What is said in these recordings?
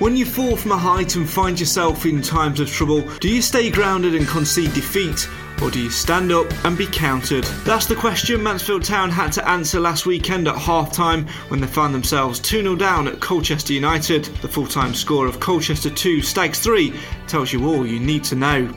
When you fall from a height and find yourself in times of trouble, do you stay grounded and concede defeat? Or do you stand up and be countered? That's the question Mansfield Town had to answer last weekend at half time when they found themselves 2 0 down at Colchester United. The full time score of Colchester 2, Stags 3 tells you all you need to know.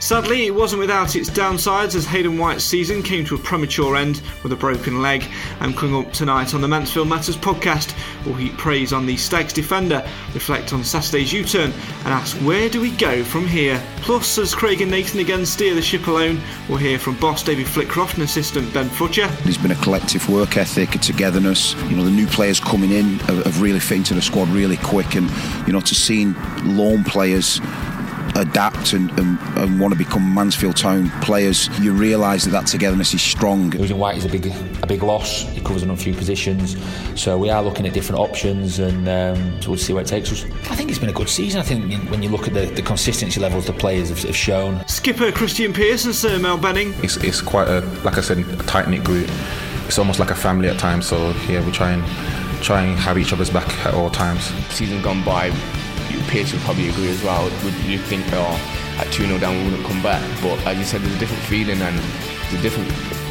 Sadly, it wasn't without its downsides as Hayden White's season came to a premature end with a broken leg. And coming up tonight on the Mansfield Matters podcast, we'll heap praise on the Stags defender, reflect on Saturday's U turn, and ask where do we go from here? Plus, as Craig and Nathan again steer the ship alone, we'll hear from boss David Flitcroft and assistant Ben Futcher. There's been a collective work ethic, a togetherness. You know, the new players coming in have, really fit into the squad really quick, and you know, to seeing loan players adapt and, and, and, want to become Mansfield Town players, you realise that that togetherness is strong. Losing White is a big a big loss. He covers on a few positions, so we are looking at different options, and um, so we'll see where it takes us. I think it's been a good season. I think when you look at the, the consistency levels the players have, have shown. Skipper Krystian Pearce and Sir Mal Benning. It's, it's quite a like I said a tight knit group. It's almost like a family at times. So yeah, we try and try and have each other's back at all times. Season gone by Pearce would probably agree as well. Would you think, oh, at 2 0 down, we wouldn't come back? But as you said, there's a different feeling and there's a different,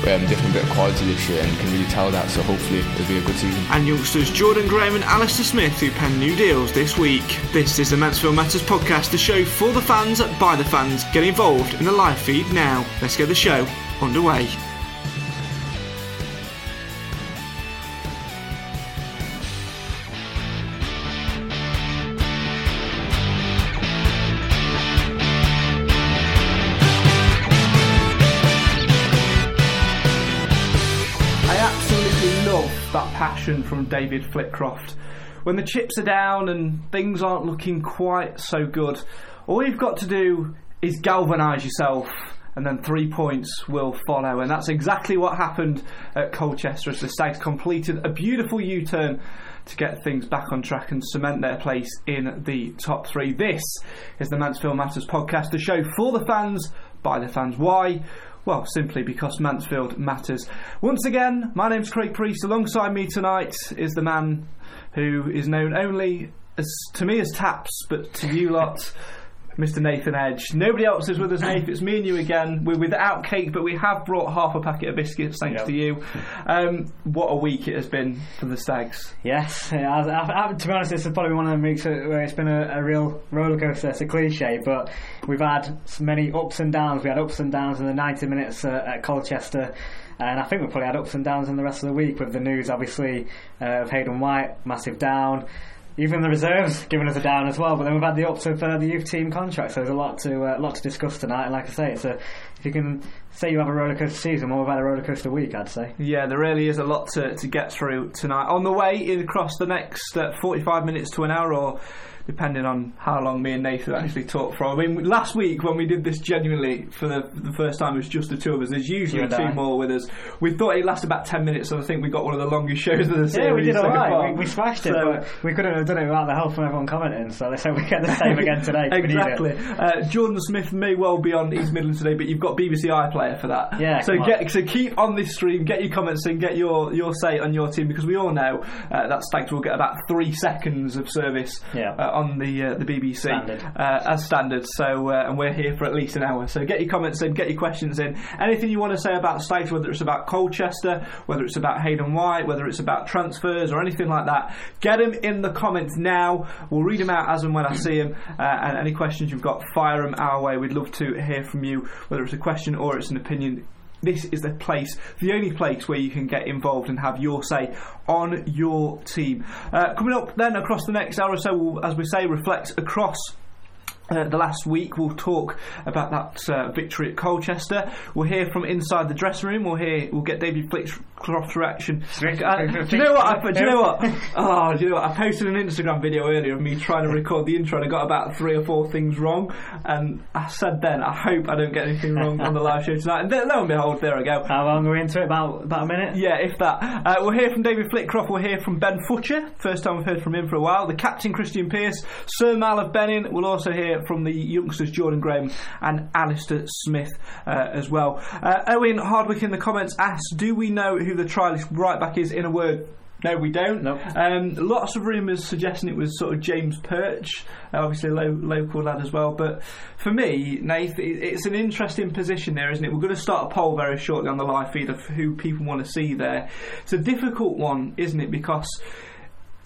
um, different bit of quality this year, and can really tell that. So hopefully, it'll be a good season. And youngsters Jordan Graham and Alistair Smith who pen new deals this week. This is the Mansfield Matters podcast, the show for the fans, by the fans. Get involved in the live feed now. Let's get the show underway. From David Flitcroft. When the chips are down and things aren't looking quite so good, all you've got to do is galvanise yourself and then three points will follow. And that's exactly what happened at Colchester as the Stags completed a beautiful U turn to get things back on track and cement their place in the top three. This is the Mansfield Matters podcast, the show for the fans, by the fans. Why? Well, simply because Mansfield matters. Once again, my name's Craig Priest. Alongside me tonight is the man who is known only as to me as Taps, but to you lot Mr. Nathan Edge. Nobody else is with us, Nathan. It's me and you again. We're without cake, but we have brought half a packet of biscuits, thanks yep. to you. Um, what a week it has been for the Stags. Yes, yeah, I, I, to be honest, this has probably one of the weeks where it's been a, a real rollercoaster. It's a cliche, but we've had many ups and downs. We had ups and downs in the 90 minutes uh, at Colchester. And I think we probably had ups and downs in the rest of the week with the news, obviously, uh, of Hayden White, massive down even the reserves giving us a down as well. But then we've had the ups of uh, the youth team contract, so there's a lot to uh, lot to discuss tonight. And like I say, it's a if you can say you have a rollercoaster season, well, we've had a rollercoaster week, I'd say. Yeah, there really is a lot to, to get through tonight. On the way across the next uh, 45 minutes to an hour or depending on how long me and Nathan actually talk for. I mean, last week when we did this genuinely for the, the first time, it was just the two of us. There's usually two I. more with us. We thought it lasted about 10 minutes, so I think we got one of the longest shows of the series. Yeah, we did alright. We, we, smashed it, so, but we couldn't have done it without the help from everyone commenting, so let's hope we get the same again today. exactly. Uh, Jordan Smith may well be on East Midlands today, but you've got BBC iPlayer for that. Yeah. So get so keep on this stream, get your comments and get your, your say on your team because we all know uh, that Stags will get about three seconds of service yeah. uh, on the uh, the BBC standard. Uh, as standard. So, uh, and we're here for at least an hour. So get your comments in, get your questions in. Anything you want to say about Stags, whether it's about Colchester, whether it's about Hayden White, whether it's about transfers or anything like that, get them in the comments now. We'll read them out as and when I see them. Uh, and any questions you've got, fire them our way. We'd love to hear from you, whether it's a question or it's an opinion this is the place, the only place where you can get involved and have your say on your team. Uh, coming up then across the next hour or so, will, as we say, reflects across uh, the last week. We'll talk about that uh, victory at Colchester. We'll hear from inside the dressing room. We'll hear. We'll get David Flitcroft's reaction. Uh, do you know what? I, do you know what? Oh, do you know what? I posted an Instagram video earlier of me trying to record the intro, and I got about three or four things wrong. And I said then, I hope I don't get anything wrong on the live show tonight. And lo and behold, there I go. How long are we into it? About about a minute. Yeah, if that. Uh, we'll hear from David Flitcroft. We'll hear from Ben Futcher. First time we've heard from him for a while. The captain Krystian Pearce, Sir Mal of Benin. We'll also hear from the youngsters Jordan Graham and Alistair Smith uh, as well. Uh, Owen Hardwick in the comments asks, "Do we know who the trialist right back is?" In a word, no, we don't. Nope. Um, lots of rumours suggesting it was sort of James Perch, uh, obviously a lo- local lad as well. But for me, Nath, it's an interesting position there, isn't it? We're going to start a poll very shortly on the live feed of who people want to see there. It's a difficult one, isn't it? Because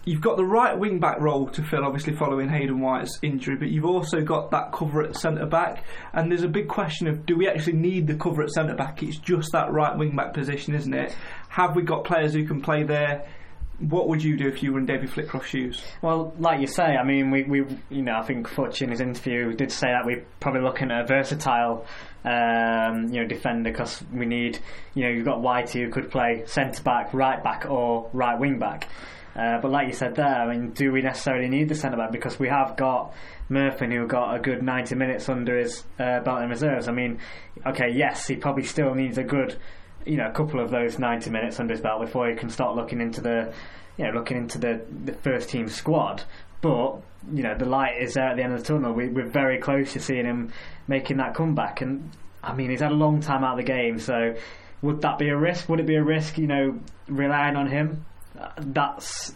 you've got the right wing back role to fill, obviously following Hayden White's injury, but you've also got that cover at centre back. And there's a big question of do we actually need the cover at centre back? It's just that right wing back position, isn't it? Have we got players who can play there? What would you do if you were in David Flitcroft's shoes? Well, like you say, I mean, we, we you know, I think Futch in his interview did say that we're probably looking at a versatile, um, you know, defender because we need, you know, you've got Whitey who could play centre back, right back, or right wing back. Uh, but like you said there, I mean, do we necessarily need the centre back because we have got Murphy who got a good 90 minutes under his uh, belt in reserves. I mean, okay, yes, he probably still needs a good, you know, a couple of those 90 minutes under his belt before he can start looking into the, you know, looking into the, the first team squad. But you know, the light is there at the end of the tunnel. We, we're very close to seeing him making that comeback, and I mean, he's had a long time out of the game, so. Would that be a risk? Would it be a risk, you know, relying on him? That's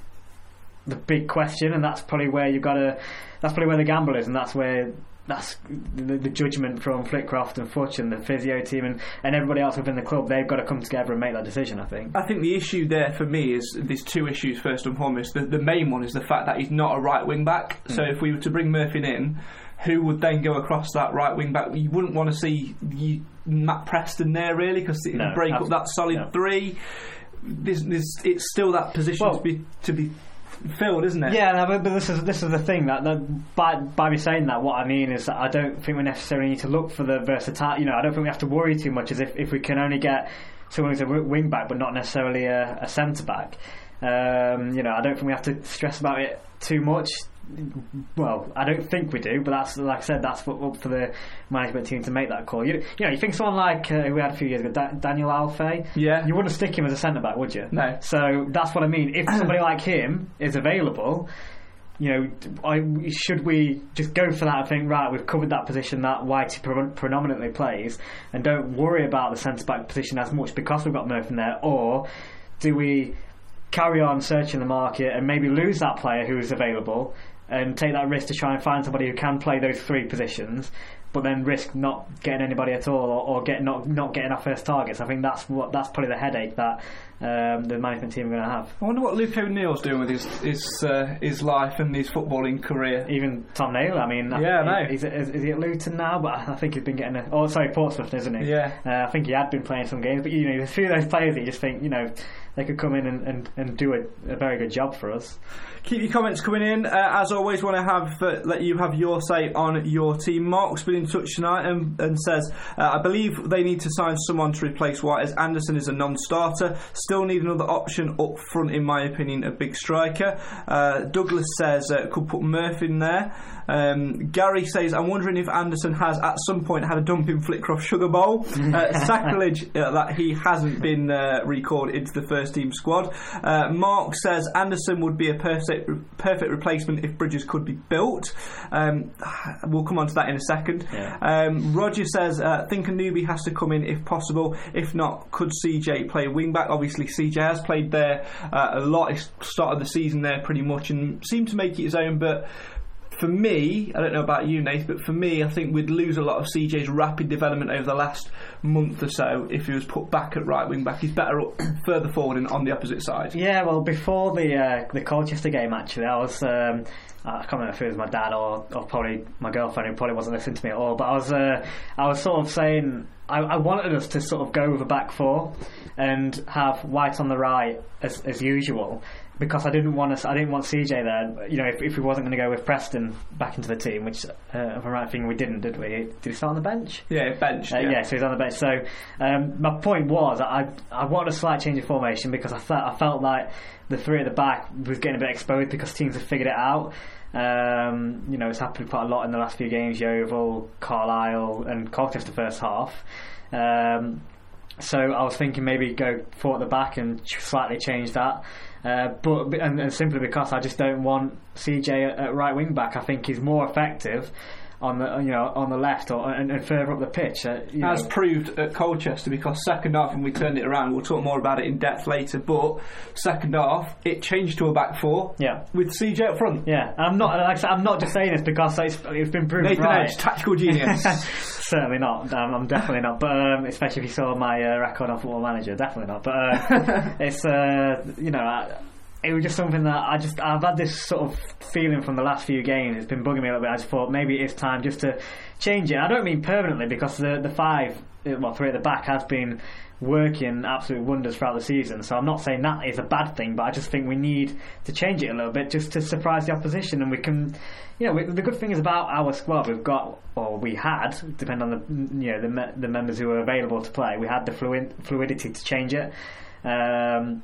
the big question, and that's probably where you've got to. That's probably where the gamble is, and that's where that's the, the, judgment from Flitcroft and Futch and the physio team and, and everybody else within the club. They've got to come together and make that decision. I think. I think the issue there for me is there's two issues. First and foremost, the, the main one is the fact that he's not a right wing back. Mm. So if we were to bring Murphy in, who would then go across that right wing back? You wouldn't want to see you, Matt Preston there really because it would break up that solid no. three there's, there's, it's still that position well, to be to be filled, isn't it? Yeah, no, but, but, this is this is the thing that, that by by me saying that, what I mean is that I don't think we necessarily need to look for the versatility. You know, I don't think we have to worry too much as if if we can only get someone who's a wing back, but not necessarily a, a centre back. Um, you know, I don't think we have to stress about it too much well, I don't think we do, but that's like I said, that's up for the management team to make that call. You, you know, you think someone like uh, we had a few years ago, da- Daniel Alfei, yeah, you wouldn't stick him as a centre back, would you? No. So that's what I mean. If somebody like him is available, you know, I, should we just go for that and think, right, we've covered that position that Whitey pre- predominantly plays, and don't worry about the centre back position as much because we've got Murphy in there, or do we? carry on searching the market and maybe lose that player who is available and take that risk to try and find somebody who can play those three positions but then risk not getting anybody at all or, or get not not getting our first targets. I think that's what that's probably the headache that um, the management team are going to have. I wonder what Luke O'Neill's doing with his his uh, his life and his footballing career. Even Tom Naylor, I mean, Yeah, I know. Is, is, is he at Luton now? But I think he's been getting. A, oh, sorry, Portsmouth, isn't he? Yeah. Uh, I think he had been playing some games, but you know, there's a few of those players that you just think, you know, they could come in and, and, and do a, very good job for us. Keep your comments coming in. Uh, as always, want to have uh, let you have your say on your team. Mark's been in touch tonight and, and says, uh, I believe they need to sign someone to replace White as Anderson is a non-starter. Still need another option up front, in my opinion, a big striker. Uh, Douglas says uh, could put Murph in there. Um, Gary says, I'm wondering if Anderson has at some point had a dump in Flitcroft Sugar Bowl. uh, sacrilege uh, that he hasn't been uh, recalled into the first team squad. Uh, Mark says Anderson would be a perfect perfect replacement if Bridges could be built. Um, we'll come on to that in a second. Um, Roger says, uh, think a newbie has to come in if possible. If not, could CJ play wing back? Obviously, CJ has played there uh, a lot. He started the season there pretty much and seemed to make it his own, but for me, I don't know about you, Nate, but for me, I think we'd lose a lot of CJ's rapid development over the last month or so if he was put back at right wing back. He's better up, further forward and on the opposite side. Yeah, well, before the uh, the Colchester game, actually, I was. Um, I can't remember if it was my dad or, or probably my girlfriend who probably wasn't listening to me at all. But I was, uh, I was sort of saying I, I wanted us to sort of go with a back four and have White on the right as, as usual because I didn't want to. I didn't want CJ there. You know, if, if we wasn't going to go with Preston back into the team, which uh, if I'm right thinking we didn't, did we? Did he start on the bench? Yeah, bench. Uh, yeah. yeah. so he's on the bench. So um, my point was, I I wanted a slight change of formation because I felt I felt like the three at the back was getting a bit exposed because teams have figured it out. Um, you know, it's happened quite a lot in the last few games. Yeovil, Carlisle, and Colchester first half. Um, so I was thinking maybe go four at the back and slightly change that. Uh, but and, and simply because I just don't want CJ at, at right wing back. I think he's more effective on the you know on the left or and, and further up the pitch. Uh, you As know. proved at Colchester, because second half, and we turned it around, we'll talk more about it in depth later. But second half, it changed to a back four. Yeah. with CJ up front. Yeah, and I'm not. Like I'm not just saying this because it's, it's been proven Nathan right. Edge, tactical genius. Certainly not. Um, I'm definitely not. But um, especially if you saw my uh, record on Football Manager, definitely not. But uh, it's uh, you know. I, it was just something that I just I've had this sort of feeling from the last few games. It's been bugging me a little bit. I just thought maybe it's time just to change it. I don't mean permanently because the the five, uh, well three at the back has been working absolute wonders throughout the season. So I'm not saying that is a bad thing, but I just think we need to change it a little bit just to surprise the opposition. And we can, you know, we, the good thing is about our squad. We've got, or we had, depending on the you know the the members who were available to play, we had the fluid, fluidity to change it. Um,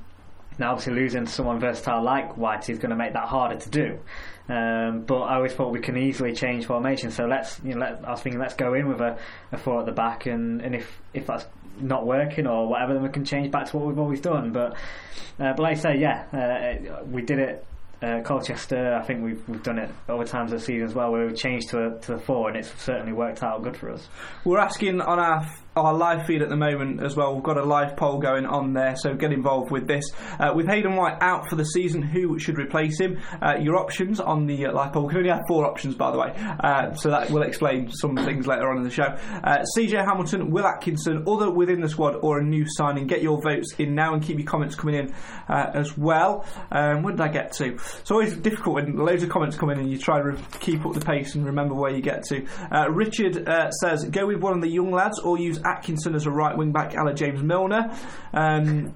now, obviously, losing someone versatile like White is going to make that harder to do. Um, but I always thought we can easily change formation. So let's, you know, let, I was thinking let's go in with a, a four at the back, and, and if if that's not working or whatever, then we can change back to what we've always done. But uh, but like I say, yeah, uh, we did it. Uh, Colchester, I think we've we've done it over times this season as well, where we've changed to a, to the four, and it's certainly worked out good for us. We're asking on our our live feed at the moment as well. We've got a live poll going on there, so get involved with this. Uh, with Hayden White out for the season, who should replace him? Uh, your options on the uh, live poll. We can only have four options, by the way, uh, so that will explain some things later on in the show. Uh, CJ Hamilton, Will Atkinson, other within the squad, or a new signing. Get your votes in now and keep your comments coming in uh, as well. Um, did I get to? It's always difficult when loads of comments come in and you try to re- keep up the pace and remember where you get to. Richard says, go with one of the young lads or use Atkinson as a right wing back, a la James Milner. Um,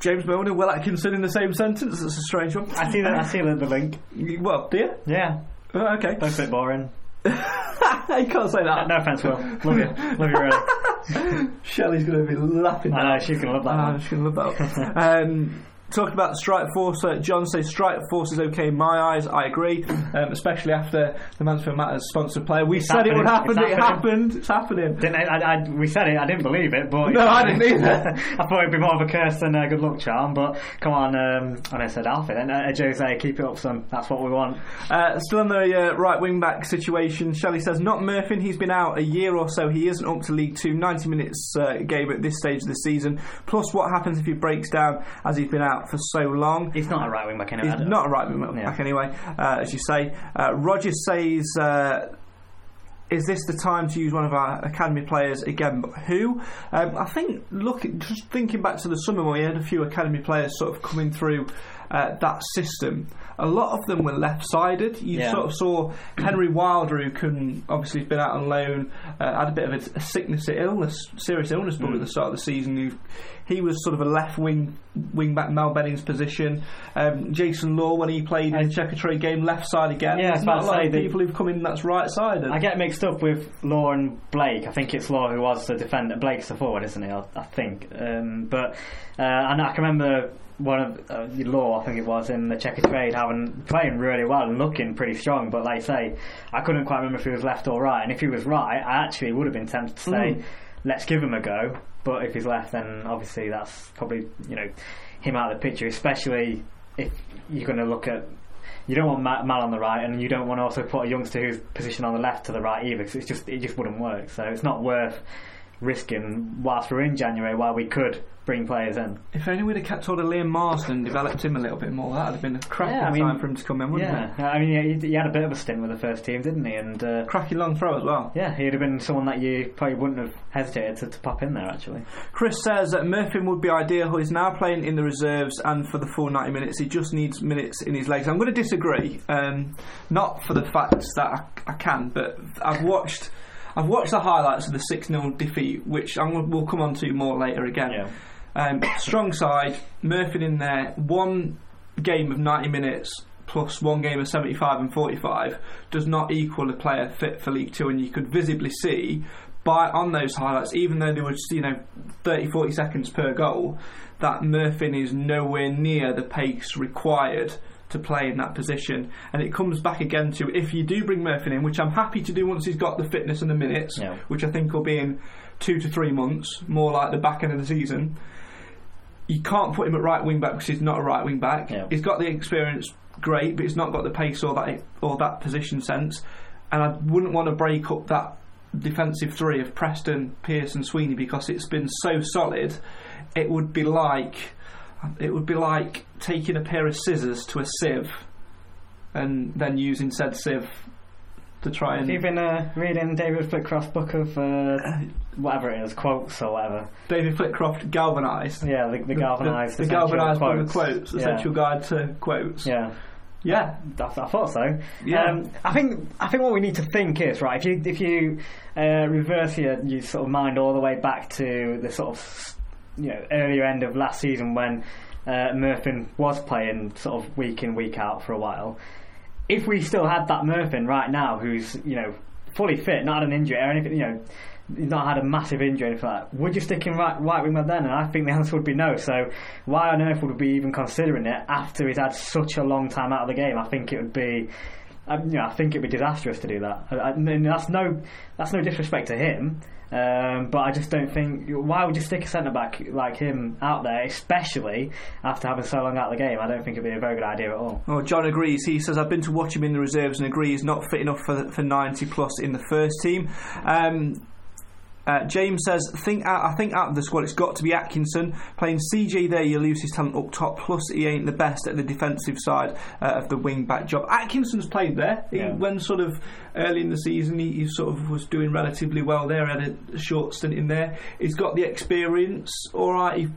James Milner, Will Atkinson in the same sentence? That's a strange one. I see that. I see the, the link. Well, do you? Yeah. Oh, okay. Both a bit boring. you can't say that. No offence, Will. Love you. Love you really. Shelley's going to be laughing I know, she's going to love that one. she's going to love that one. um, Talking about the strike force, uh, John says strike force is okay in my eyes. I agree, um, especially after the Mansfield Matters sponsored player. We It's said it would happen. It happened. It's happening. Didn't I, I, we said it. I didn't believe it, but No, I didn't either. I thought it'd be more of a curse than a good luck charm. But come on, um, and I said Alfie. Then uh, Jose, keep it up, son. That's what we want. Uh, still on the uh, right wing back situation. Shelley says not Murphy. He's been out a year or so. He isn't up to League Two. 90 minutes uh, game at this stage of the season. Plus, what happens if he breaks down as he's been out for so long? He's not a right wing back anyway. He's don't- a right wing back Yeah. anyway, uh, as you say. Uh, Roger says. Uh, is this the time to use one of our academy players again? But who? Um, I think, looking, just thinking back to the summer when we had a few academy players sort of coming through uh, that system, a lot of them were left-sided. You Yeah. sort of saw Henry Wilder, who can obviously has been out on loan, uh, had a bit of a, a sickness, illness, serious illness, but at the start of the season, he, he was sort of a left wing wing back Mal Benning's position. Um, Jason Law, when he played in the Checkatrade game, left side again. Yeah, I There's not a lot of people who've come in that's right-sided. I get mixed up with Law and Blake. I think it's Law who was the defender. Blake's the forward, isn't he? I, I think. Um, but uh, and I can remember one of uh, Law, I think it was, in the Checkatrade, having playing really well and looking pretty strong. But like I say, I couldn't quite remember if he was left or right. And if he was right, I actually would have been tempted to say, Mm. let's give him a go. But if he's left, then obviously that's probably you know him out of the picture, especially if you're going to look at you don't want Mal on the right, and you don't want to also put a youngster who's positioned on the left to the right either, because it's just it just wouldn't work. So it's not worth risking whilst we're in January, while we could bring players in. If only we'd have kept hold of Liam Marsden and developed him a little bit more, that'd have been a cracking Yeah, I mean- time for him to come in, wouldn't it? yeah, it? I mean, he, he had a bit of a stint with the first team, didn't he? And uh, cracking long throw as well. Yeah, he'd have been someone that you probably wouldn't have hesitated to, to pop in there. Actually, Chris says that Murphy would be ideal. He's now playing in the reserves and for the full 90 minutes. He just needs minutes in his legs. I'm going to disagree. Um, not for the facts that I, I can, but I've watched. I've watched the highlights of the 6 0 defeat, which I'm, we'll come on to more later again. Um, strong side, Murphy in there, one game of 90 minutes plus one game of 75 and 45 does not equal a player fit for League Two, and you could visibly see by on those highlights, even though there was you know 30 40 seconds per goal, that Murphy is nowhere near the pace required to play in that position. And it comes back again to if you do bring Murphy in, which I'm happy to do once he's got the fitness and the minutes, Yeah. which I think will be in two to three months, more like the back end of the season. You can't put him at right wing back because he's not a right wing back. He's got the experience, great, but he's not got the pace or that or that position sense. And I wouldn't want to break up that defensive three of Preston, Pearson, Sweeney because it's been so solid. It would be like it would be like taking a pair of scissors to a sieve and then using said sieve to try have and you been uh, reading David Flitcroft's book of uh, whatever it is, quotes or whatever? David Flitcroft galvanised. Yeah, the, the galvanised. the, the essential galvanised book of quotes. Yeah. essential guide to quotes. Yeah. Yeah. I, I thought so. Yeah. Um, I think I think what we need to think is right. If you if you uh, reverse your you sort of mind all the way back to the sort of you know earlier end of last season when uh, Murphin was playing sort of week in week out for a while. If we still had that Murphin right now, who's you know fully fit, not had an injury or anything, you know. Not had a massive injury or anything like that. Would you stick him right, right wing then? And I think the answer would be no. So why on earth would we be even considering it after he's had such a long time out of the game? I think it would be, um, you know, I think it'd be disastrous to do that. I, I, and that's no, that's no disrespect to him. Um, but I just don't think. Why would you stick a centre back like him out there, especially after having so long out of the game? I don't think it'd be a very good idea at all. Well, John agrees. He says, I've been to watch him in the reserves and agrees not fit enough for, for 90 plus in the first team. Um, uh, James says, think out, I think out of the squad it's got to be Atkinson. Playing CJ there, you lose his talent up top, plus he ain't the best at the defensive side uh, of the wing back job. Atkinson's played there. He, Yeah. When sort of early in the season, he, he sort of was doing relatively well there, had a short stint in there. He's got the experience, alright. He,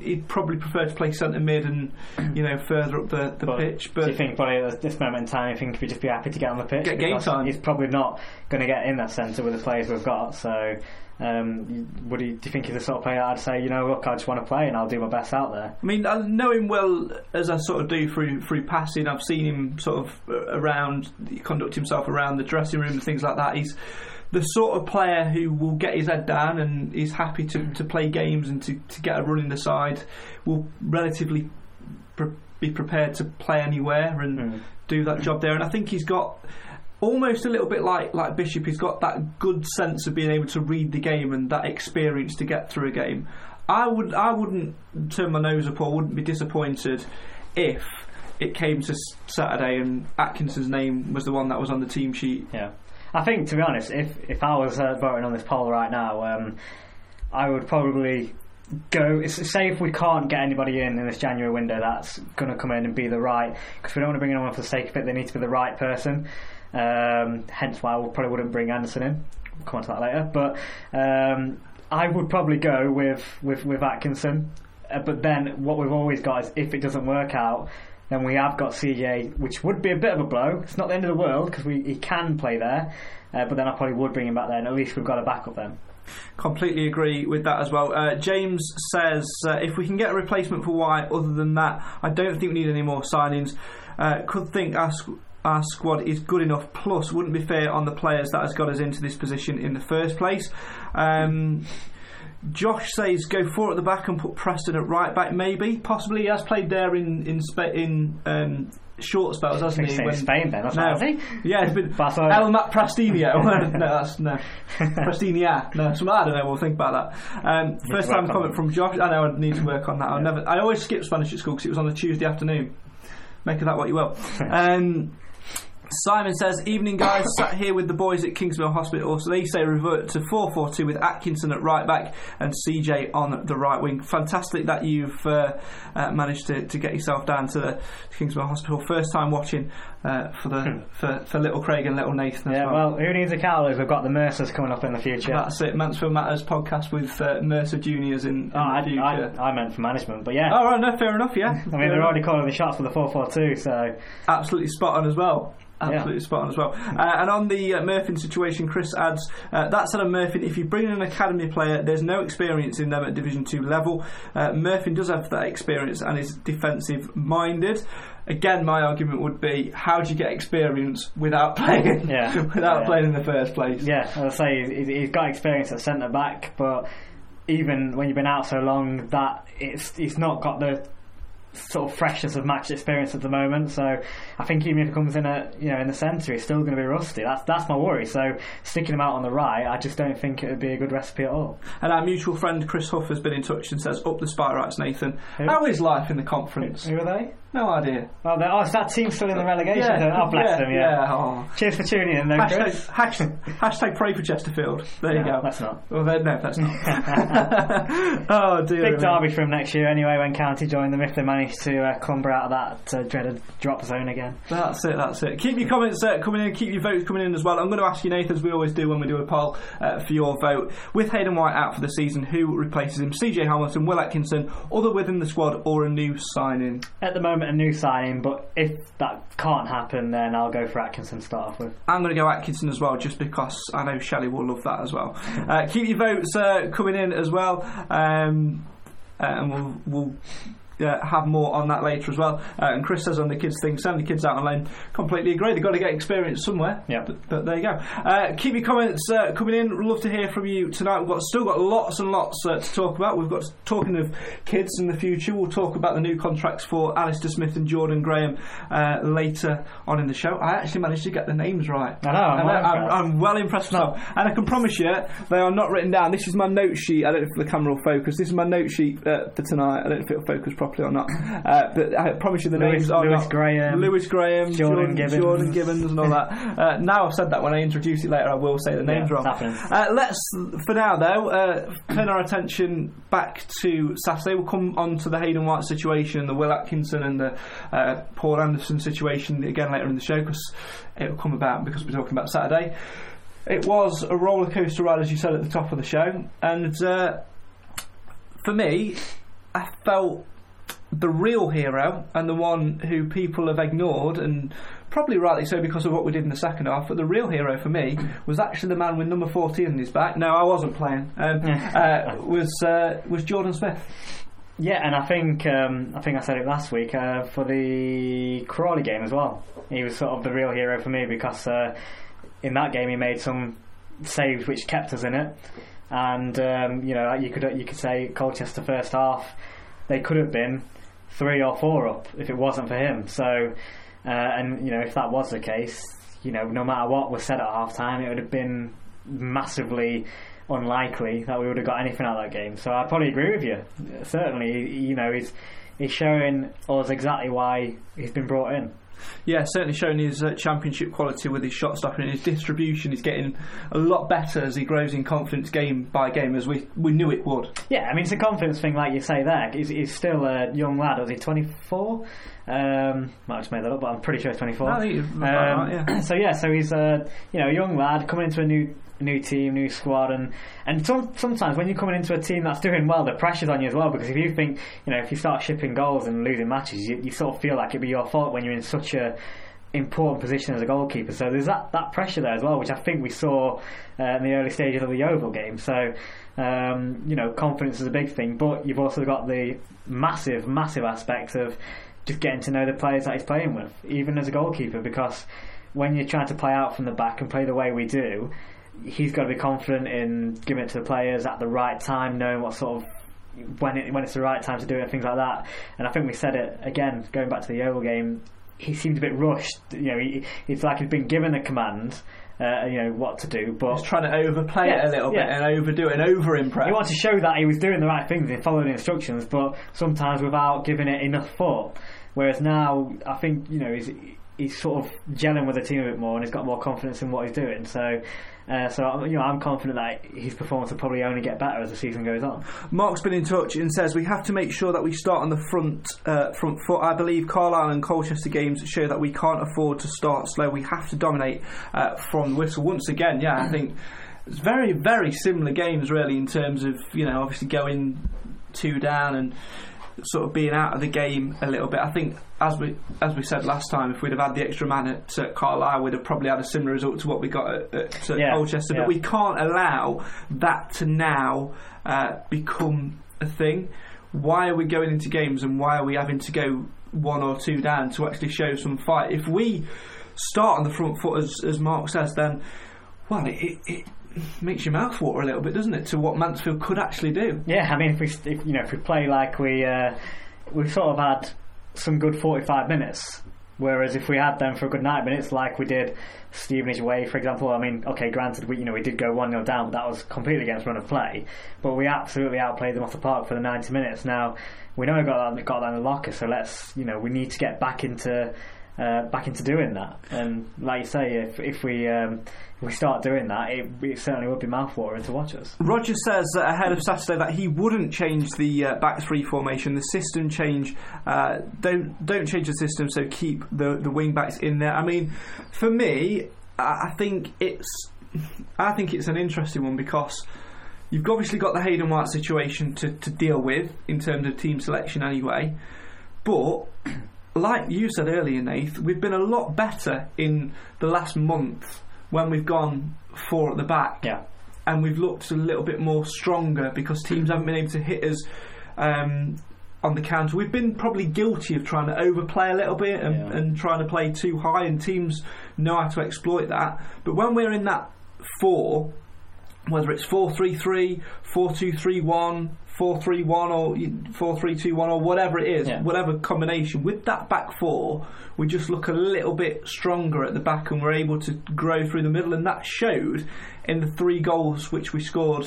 He'd probably prefer to play centre mid and you know further up the, the pitch, but Do you think probably at this moment in time, you think he'd just be happy to get on the pitch? Get game time. He's probably not going to get in that centre with the players we've got. So, um, would he? Do you think he's the sort of player I'd say, you know, look, I just want to play and I'll do my best out there? I mean, I know him well as I sort of do through through passing. I've seen him sort of uh, around, conduct himself around the dressing room and things like that. He's the sort of player who will get his head down and is happy to, to play games and to, to get a run in the side. Will relatively pre- be prepared to play anywhere and hmm. do that job there. And I think he's got almost a little bit like like Bishop. He's got that good sense of being able to read the game and that experience to get through a game. I would I wouldn't turn my nose up or wouldn't be disappointed if it came to Saturday and Atkinson's name was the one that was on the team sheet. Yeah. I think, to be honest, if if I was uh, voting on this poll right now, um, I would probably go. Say if we can't get anybody in in this January window, that's going to come in and be the right. Because we don't want to bring anyone for the sake of it. They need to be the right person. Um, hence why I probably wouldn't bring Anderson in. We'll come on to that later. But um, I would probably go with with, with Atkinson. Uh, but then what we've always got is if it doesn't work out, then we have got CJ, which would be a bit of a blow. It's not the end of the world because he can play there. Uh, but then I probably would bring him back there, and at least we've got a backup then. Completely agree with that as well. Uh, James says uh, if we can get a replacement for White, other than that, I don't think we need any more signings. Uh, could think our, our squad is good enough. Plus, wouldn't be fair on the players that has got us into this position in the first place. Um, Josh says go four at the back and put Preston at right back. Maybe, possibly, he has played there in in in um, short spells, hasn't he? When, Spain then, that's no, has he? Yeah, it's been El Mat Prastinio. no, that's no Prastinia. No, so I don't know. We'll think about that. Um, first time comment from Josh. I know I need to work on that. I never. I always skip Spanish at school because it was on a Tuesday afternoon. Make of that what you will. Um, Simon says, Evening guys, sat here with the boys at Kingsmill Hospital. So they say revert to 4 4 2 with Atkinson at right back and CJ on the right wing. Fantastic that you've uh, uh, managed to, to get yourself down to the Kingsmill Hospital. First time watching uh, for the hmm. for, for little Craig and little Nathan yeah, well. well. who needs a catalyst? We've got the Mercers coming up in the future. That's it, Mansfield Matters podcast with uh, Mercer Juniors in, in oh, the future. I, I, meant for management, but yeah. Oh, right, no, fair enough, yeah. I mean, they're already calling the shots for the 4 4 2, so. Absolutely spot on as well. Absolutely yeah. spot on as well. Uh, and on the uh, Murphin situation, Chris adds uh, that said, on Murphin, if you bring in an academy player, there's no experience in them at Division Two level. Uh, Murphin does have that experience and is defensive minded. Again, my argument would be, how do you get experience without playing? Yeah. without yeah. playing in the first place. Yeah, I say he's got experience at centre back, but even when you've been out so long, that it's he's not got the sort of freshness of match experience at the moment. So I think even if it comes in at you know in the centre, he's still going to be rusty. That's that's my worry. So sticking him out on the right, I just don't think it would be a good recipe at all. And our mutual friend Chris Huff has been in touch and says, "Up the Spireites, Nathan. Who? How is life in the conference? Who, who are they? No idea. Well, oh, is that team still in the relegation? Yeah, oh, bless yeah, them. Yeah. yeah oh. Cheers for tuning in, though, hashtag, Chris. Hashtag, hashtag pray for Chesterfield. There no, you go. That's not. Well, then, no, that's not. oh dear. Big derby for him next year, anyway. When County join them, if they manage to uh, cumber out of that uh, dreaded drop zone again. That's it. That's it. Keep your comments uh, coming in. Keep your votes coming in as well. I'm going to ask you, Nathan, as we always do when we do a poll, uh, for your vote. With Hayden White out for the season, who replaces him? CJ Hamilton, Will Atkinson, other within the squad, or a new signing? At the moment, a new signing but if that can't happen, then I'll go for Atkinson to start off with. I'm going to go Atkinson as well, just because I know Shelley will love that as well. Uh, keep your votes uh, coming in as well, um, uh, and we'll, we'll uh, have more on that later as well. Uh, and Chris says on the kids thing, send the kids out on loan. Completely agree. They've got to get experience somewhere. Yeah. But, but, there you go. Uh, keep your comments uh, coming in. We'd love to hear from you tonight. We've got still got lots and lots uh, to talk about. We've got talking of kids in the future. We'll talk about the new contracts for Alistair Smith and Jordan Graham uh, later on in the show. I actually managed to get the names right. I know. I'm, well, I'm, I'm well impressed myself. And I can promise you, they are not written down. This is my note sheet. I don't know if the camera will focus. This is my note sheet for tonight. I don't know if it'll focus properly or not. Uh, but I promise you the Lewis, names are Lewis Graham, Lewis Graham, Jordan, Jordan, Gibbons. Jordan Gibbons, and all that. Uh, now I've said that when I introduce it later, I will say the names yeah, wrong. Uh, let's, for now though, uh, turn our attention back to Saturday. We'll come on to the Hayden White situation, the Will Atkinson and the uh, Paul Anderson situation again later in the show because it will come about because we're talking about Saturday. It was a roller coaster ride, as you said at the top of the show, and uh, for me, I felt the real hero and the one who people have ignored and probably rightly so because of what we did in the second half. But the real hero for me was actually the man with number 14 in his back. No, I wasn't playing. Um, uh, was uh, was Jordan Smith. Yeah, and I think um, I think I said it last week uh, for the Crawley game as well. He was sort of the real hero for me because uh, in that game he made some saves which kept us in it, and um, you know you could you could say Colchester first half they could have been three or four up if it wasn't for him. So, uh, and you know, if that was the case, you know, no matter what was said at half time, it would have been massively unlikely that we would have got anything out of that game. So I probably agree with you. Certainly, you know, he's he's showing us exactly why he's been brought in. Yeah, certainly showing his uh, championship quality with his shot stopping and his distribution is getting a lot better as he grows in confidence game by game, as we we knew it would. Yeah, I mean it's a confidence thing, like you say there. He's, he's still a young lad. Was he twenty four? Um, might have just made that up, but I'm pretty sure he's 24. I think you're Um, right, yeah. so yeah, so he's a you know a young lad coming into a new new team, new squad, and and some, sometimes when you're coming into a team that's doing well, the pressure's on you as well because if you think you know if you start shipping goals and losing matches, you, you sort of feel like it'd be your fault when you're in such a important position as a goalkeeper. So there's that, that pressure there as well, which I think we saw uh, in the early stages of the Yeovil game. So um, you know, confidence is a big thing, but you've also got the massive, massive aspect of just getting to know the players that he's playing with, even as a goalkeeper, because when you're trying to play out from the back and play the way we do, he's got to be confident in giving it to the players at the right time, knowing what sort of when it, when it's the right time to do it, and things like that. And I think we said it again, going back to the Yeovil game. He seemed a bit rushed. You know, he, it's like he'd been given a command, uh, you know, what to do, but He's trying to overplay it a little yeah. bit and overdo it and over impress. he wanted to show that he was doing the right things and following the instructions, but sometimes without giving it enough thought. Whereas now, I think you know he's he's sort of gelling with the team a bit more and he's got more confidence in what he's doing. So, uh, so you know, I'm confident that his performance will probably only get better as the season goes on. Mark's been in touch and says we have to make sure that we start on the front uh, front foot. I believe Carlisle and Colchester games show that we can't afford to start slow. We have to dominate uh, from the whistle. Once again, yeah, I think it's very very similar games really in terms of you know obviously going two down and sort of being out of the game a little bit. I think as we as we said last time, if we'd have had the extra man at uh, Carlisle, we'd have probably had a similar result to what we got at, at Yeah, Colchester. yeah. But we can't allow that to now uh, become a thing. Why are we going into games and why are we having to go one or two down to actually show some fight? If we start on the front foot, as, as Mark says, then well, it, it, it makes your mouth water a little bit, doesn't it, to what Mansfield could actually do? Yeah, I mean, if we if, you know if we play like we uh, we've sort of had some good 45 minutes. Whereas if we had them for a good 90 minutes, like we did Stevenage away, for example, I mean, okay, granted, we you know we did go one 0 down, but that was completely against run of play. But we absolutely outplayed them off the park for the 90 minutes. Now we know we got that got that in the locker, so let's you know we need to get back into uh, back into doing that. And like you say, if if we um, if we start doing that, it, it certainly would be mouthwatering to watch us. Roger says uh, ahead of Saturday that he wouldn't change the uh, back three formation. The system change. Uh, don't don't change the system. So keep the the wing backs in there. I mean, for me, I, think it's I think it's an interesting one because. You've obviously got the Hayden White situation to, to deal with in terms of team selection anyway. But like you said earlier, Nath, we've been a lot better in the last month when we've gone four at the back. Yeah. And we've looked a little bit more stronger because teams haven't been able to hit us um, on the counter. We've been probably guilty of trying to overplay a little bit and, Yeah. and trying to play too high, and teams know how to exploit that. But when we're in that four, whether it's 4 3 3, 4 2 3 1, 4 3 1, or 4 3 2 1, or whatever it is, Yeah. whatever combination, with that back four, we just look a little bit stronger at the back and we're able to grow through the middle. And that showed in the three goals which we scored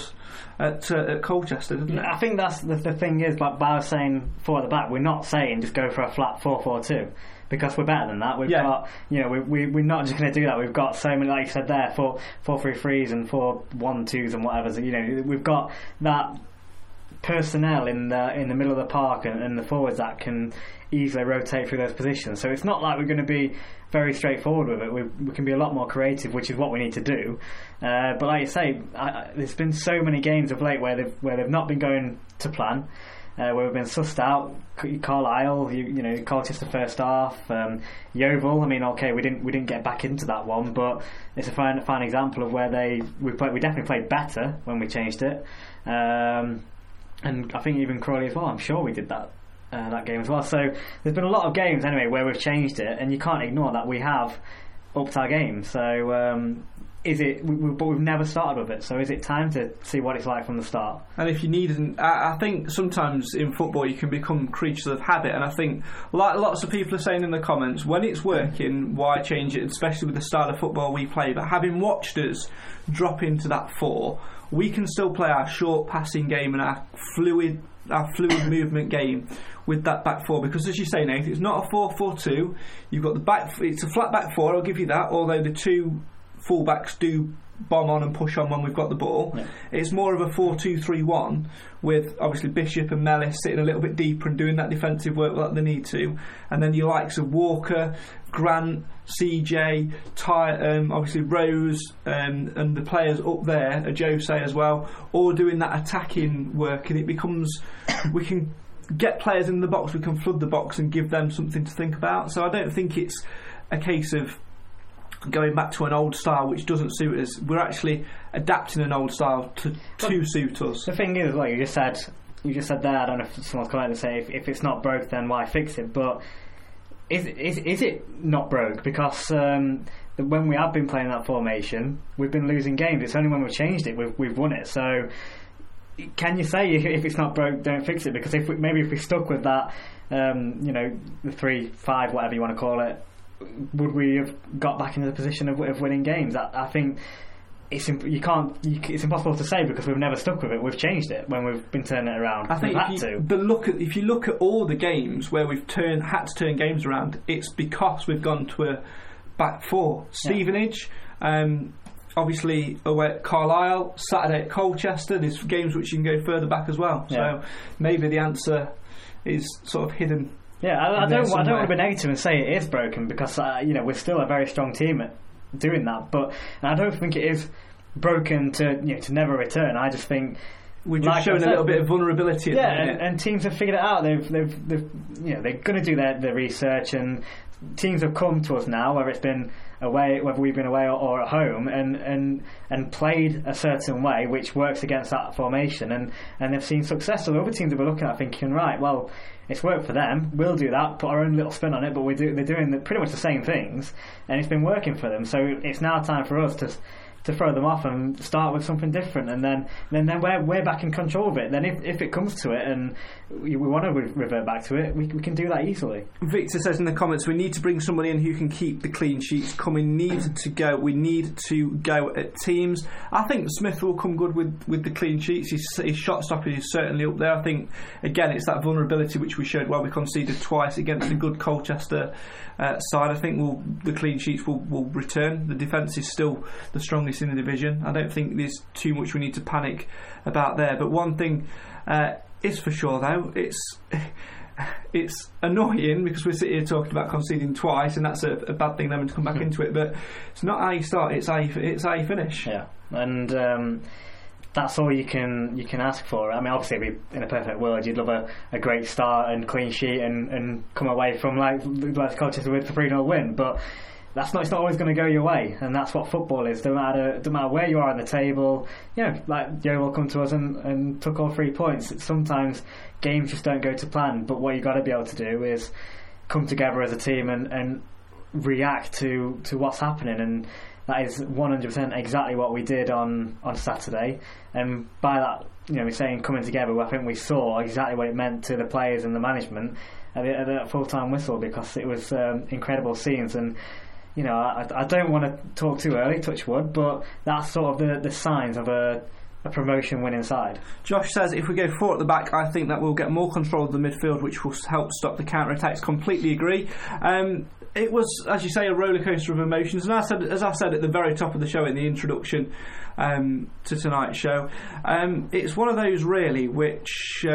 at, uh, at Colchester, didn't it? I think that's the, the thing is, like by saying four at the back, we're not saying just go for a flat four-four-two because we're better than that. We've Yeah. got, you know, we, we, we're not just going to do that. We've got so many, like you said there, four, four three threes and four one twos and whatever. So, you know, we've got that personnel in the in the middle of the park and, and the forwards that can easily rotate through those positions. So it's not like we're going to be very straightforward with it. We, we can be a lot more creative, which is what we need to do. Uh, but like you say, I, I, there's been so many games of late where they've where they've not been going to plan. Uh, where we've been sussed out, Carlisle, you, you know, Colchester first half, um, Yeovil. I mean, okay, we didn't we didn't get back into that one, but it's a fine fine example of where they we played. We definitely played better when we changed it. Um, and I think even Crawley as well. I'm sure we did that uh, that game as well. So there's been a lot of games anyway where we've changed it, and you can't ignore that we have upped our game. So um, is it? We, we, but we've never started with it. So is it time to see what it's like from the start? And if you need, an, I, I think sometimes in football you can become creatures of habit. And I think, like lots of people are saying in the comments, when it's working, why change it? Especially with the style of football we play. But having watched us drop into that four, we can still play our short passing game and our fluid our fluid movement game with that back four because, as you say, Nate, it's not a 4 4 2. You've got the back, it's a flat back four, I'll give you that, although the two fullbacks do bomb on and push on when we've got the ball. Yeah. It's more of a 4 2 3 1 with obviously Bishop and Mellis sitting a little bit deeper and doing that defensive work that they need to. And then your likes of Walker, Grant, CJ, Ty, um, obviously Rose, um, and the players up there, uh, Jose as well, all doing that attacking work. And it becomes, we can get players in the box, we can flood the box and give them something to think about. So I don't think it's a case of going back to an old style which doesn't suit us. We're actually adapting an old style to, to suit us. The thing is, like you just said, you just said there. I don't know if someone's coming to say if, if it's not broke, then why fix it? But is is is it not broke? Because um, the- when we have been playing that formation, we've been losing games. It's only when we've changed it we've we've won it. So. Can you say if, if it's not broke, don't fix it? Because if we, maybe if we stuck with that, um, you know, the three, five, whatever you want to call it, would we have got back into the position of, of winning games? I, I think it's imp- you can't. You, it's impossible to say because we've never stuck with it. We've changed it when we've been turning it around. I think we've if had you, to. but look at if you look at all the games where we've turned had to turn games around, it's because we've gone to a back four. Stevenage, um, obviously away at Carlisle, Saturday at Colchester. There's games which you can go further back as well. Yeah. So maybe the answer is sort of hidden. Yeah, I, I don't. I don't want to be negative and say it is broken because uh, you know we're still a very strong team at doing that. But I don't think it is broken to you know to never return. I just think We're just like showing a little bit of vulnerability. At yeah, the and, and teams have figured it out. They've, they've, they've you know, they're going to do their, their research, and teams have come to us now, whether it's been away, whether we've been away or, or at home, and, and and played a certain way which works against that formation, and, and they've seen success. So the other teams that we're looking at thinking, right, well, it's worked for them. We'll do that, put our own little spin on it, but we do, they're doing the, pretty much the same things, and it's been working for them. So it's now time for us to to throw them off and start with something different, and then then, then we're, we're back in control of it. Then if, if it comes to it and we, want to re- revert back to it, we, we can do that easily. Victor says in the comments, we need to bring somebody in who can keep the clean sheets coming. Need to go. We need to go at teams. I think Smith will come good with, with the clean sheets. His, his shot stopping is certainly up there. I think again it's that vulnerability which we showed while we conceded twice against a good Colchester uh, side. I think we'll, the clean sheets will, will return. The defence is still the strongest in the division. I don't think there's too much we need to panic about there. But one thing uh, is for sure though, it's it's annoying because we're sitting here talking about conceding twice, and that's a, a bad thing having to come back into it. But it's not how you start; it's how you, it's how you finish. Yeah, and um, that's all you can you can ask for. I mean, obviously, in a perfect world, you'd love a, a great start and clean sheet and, and come away from like like Colchester with a three 0 win, but. That's not. It's not always going to go your way, and that's what football is. No matter, no matter where you are on the table, you know, like Joe will come to us and, and took all three points. Sometimes games just don't go to plan, but what you got to be able to do is come together as a team and, and react to, to what's happening and that is 100% exactly what we did on, on Saturday and by that you know we're saying coming together I think we saw exactly what it meant to the players and the management at the, the full-time whistle because it was um, incredible scenes and you know I, I don't want to talk too early touch wood but that's sort of the, the signs of a, a promotion winning side Josh says if we go four at the back, I think that we'll get more control of the midfield, which will help stop the counter attacks. Completely agree. Um, it was, as you say, a roller coaster of emotions, and I said, as I said at the very top of the show in the introduction um, to tonight's show, um, it's one of those really which.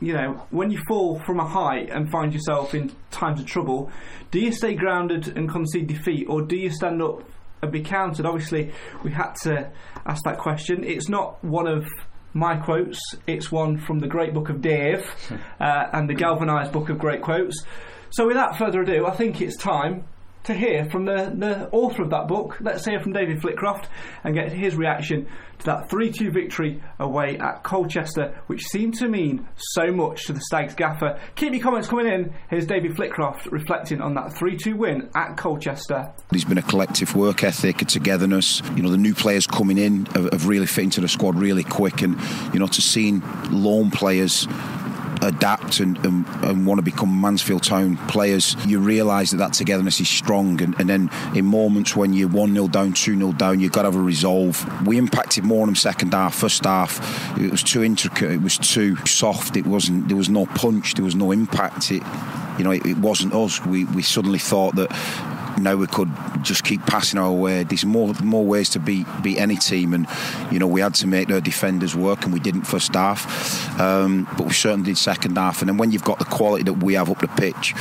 You know, when you fall from a height and find yourself in times of trouble, do you stay grounded and concede defeat, or do you stand up and be countered? Obviously, we had to ask that question. It's not one of my quotes, it's one from the great book of Dave uh, and the galvanised book of great quotes. So, without further ado, I think it's time to hear from the, the author of that book. Let's hear from David Flitcroft and get his reaction to that 3 2 victory away at Colchester, which seemed to mean so much to the Stags gaffer. Keep your comments coming in. Here's David Flitcroft reflecting on that 3 2 win at Colchester. There's been a collective work ethic, a togetherness. You know, the new players coming in have, have really fit into the squad really quick, and you know, to seeing loan players adapt and, and, and want to become Mansfield Town players, you realise that that togetherness is strong. And, and then in moments when you're 1 0 down, 2 0 down, you've got to have a resolve. We impacted more on them second half. First half, it was too intricate, it was too soft, it wasn't, there was no punch, there was no impact. It, you know, it, it wasn't us. We, we suddenly thought that now we could just keep passing our way. There's more more ways to beat beat any team, and you know we had to make their defenders work, and we didn't first half, um, but we certainly did second half. And then when you've got the quality that we have up the pitch,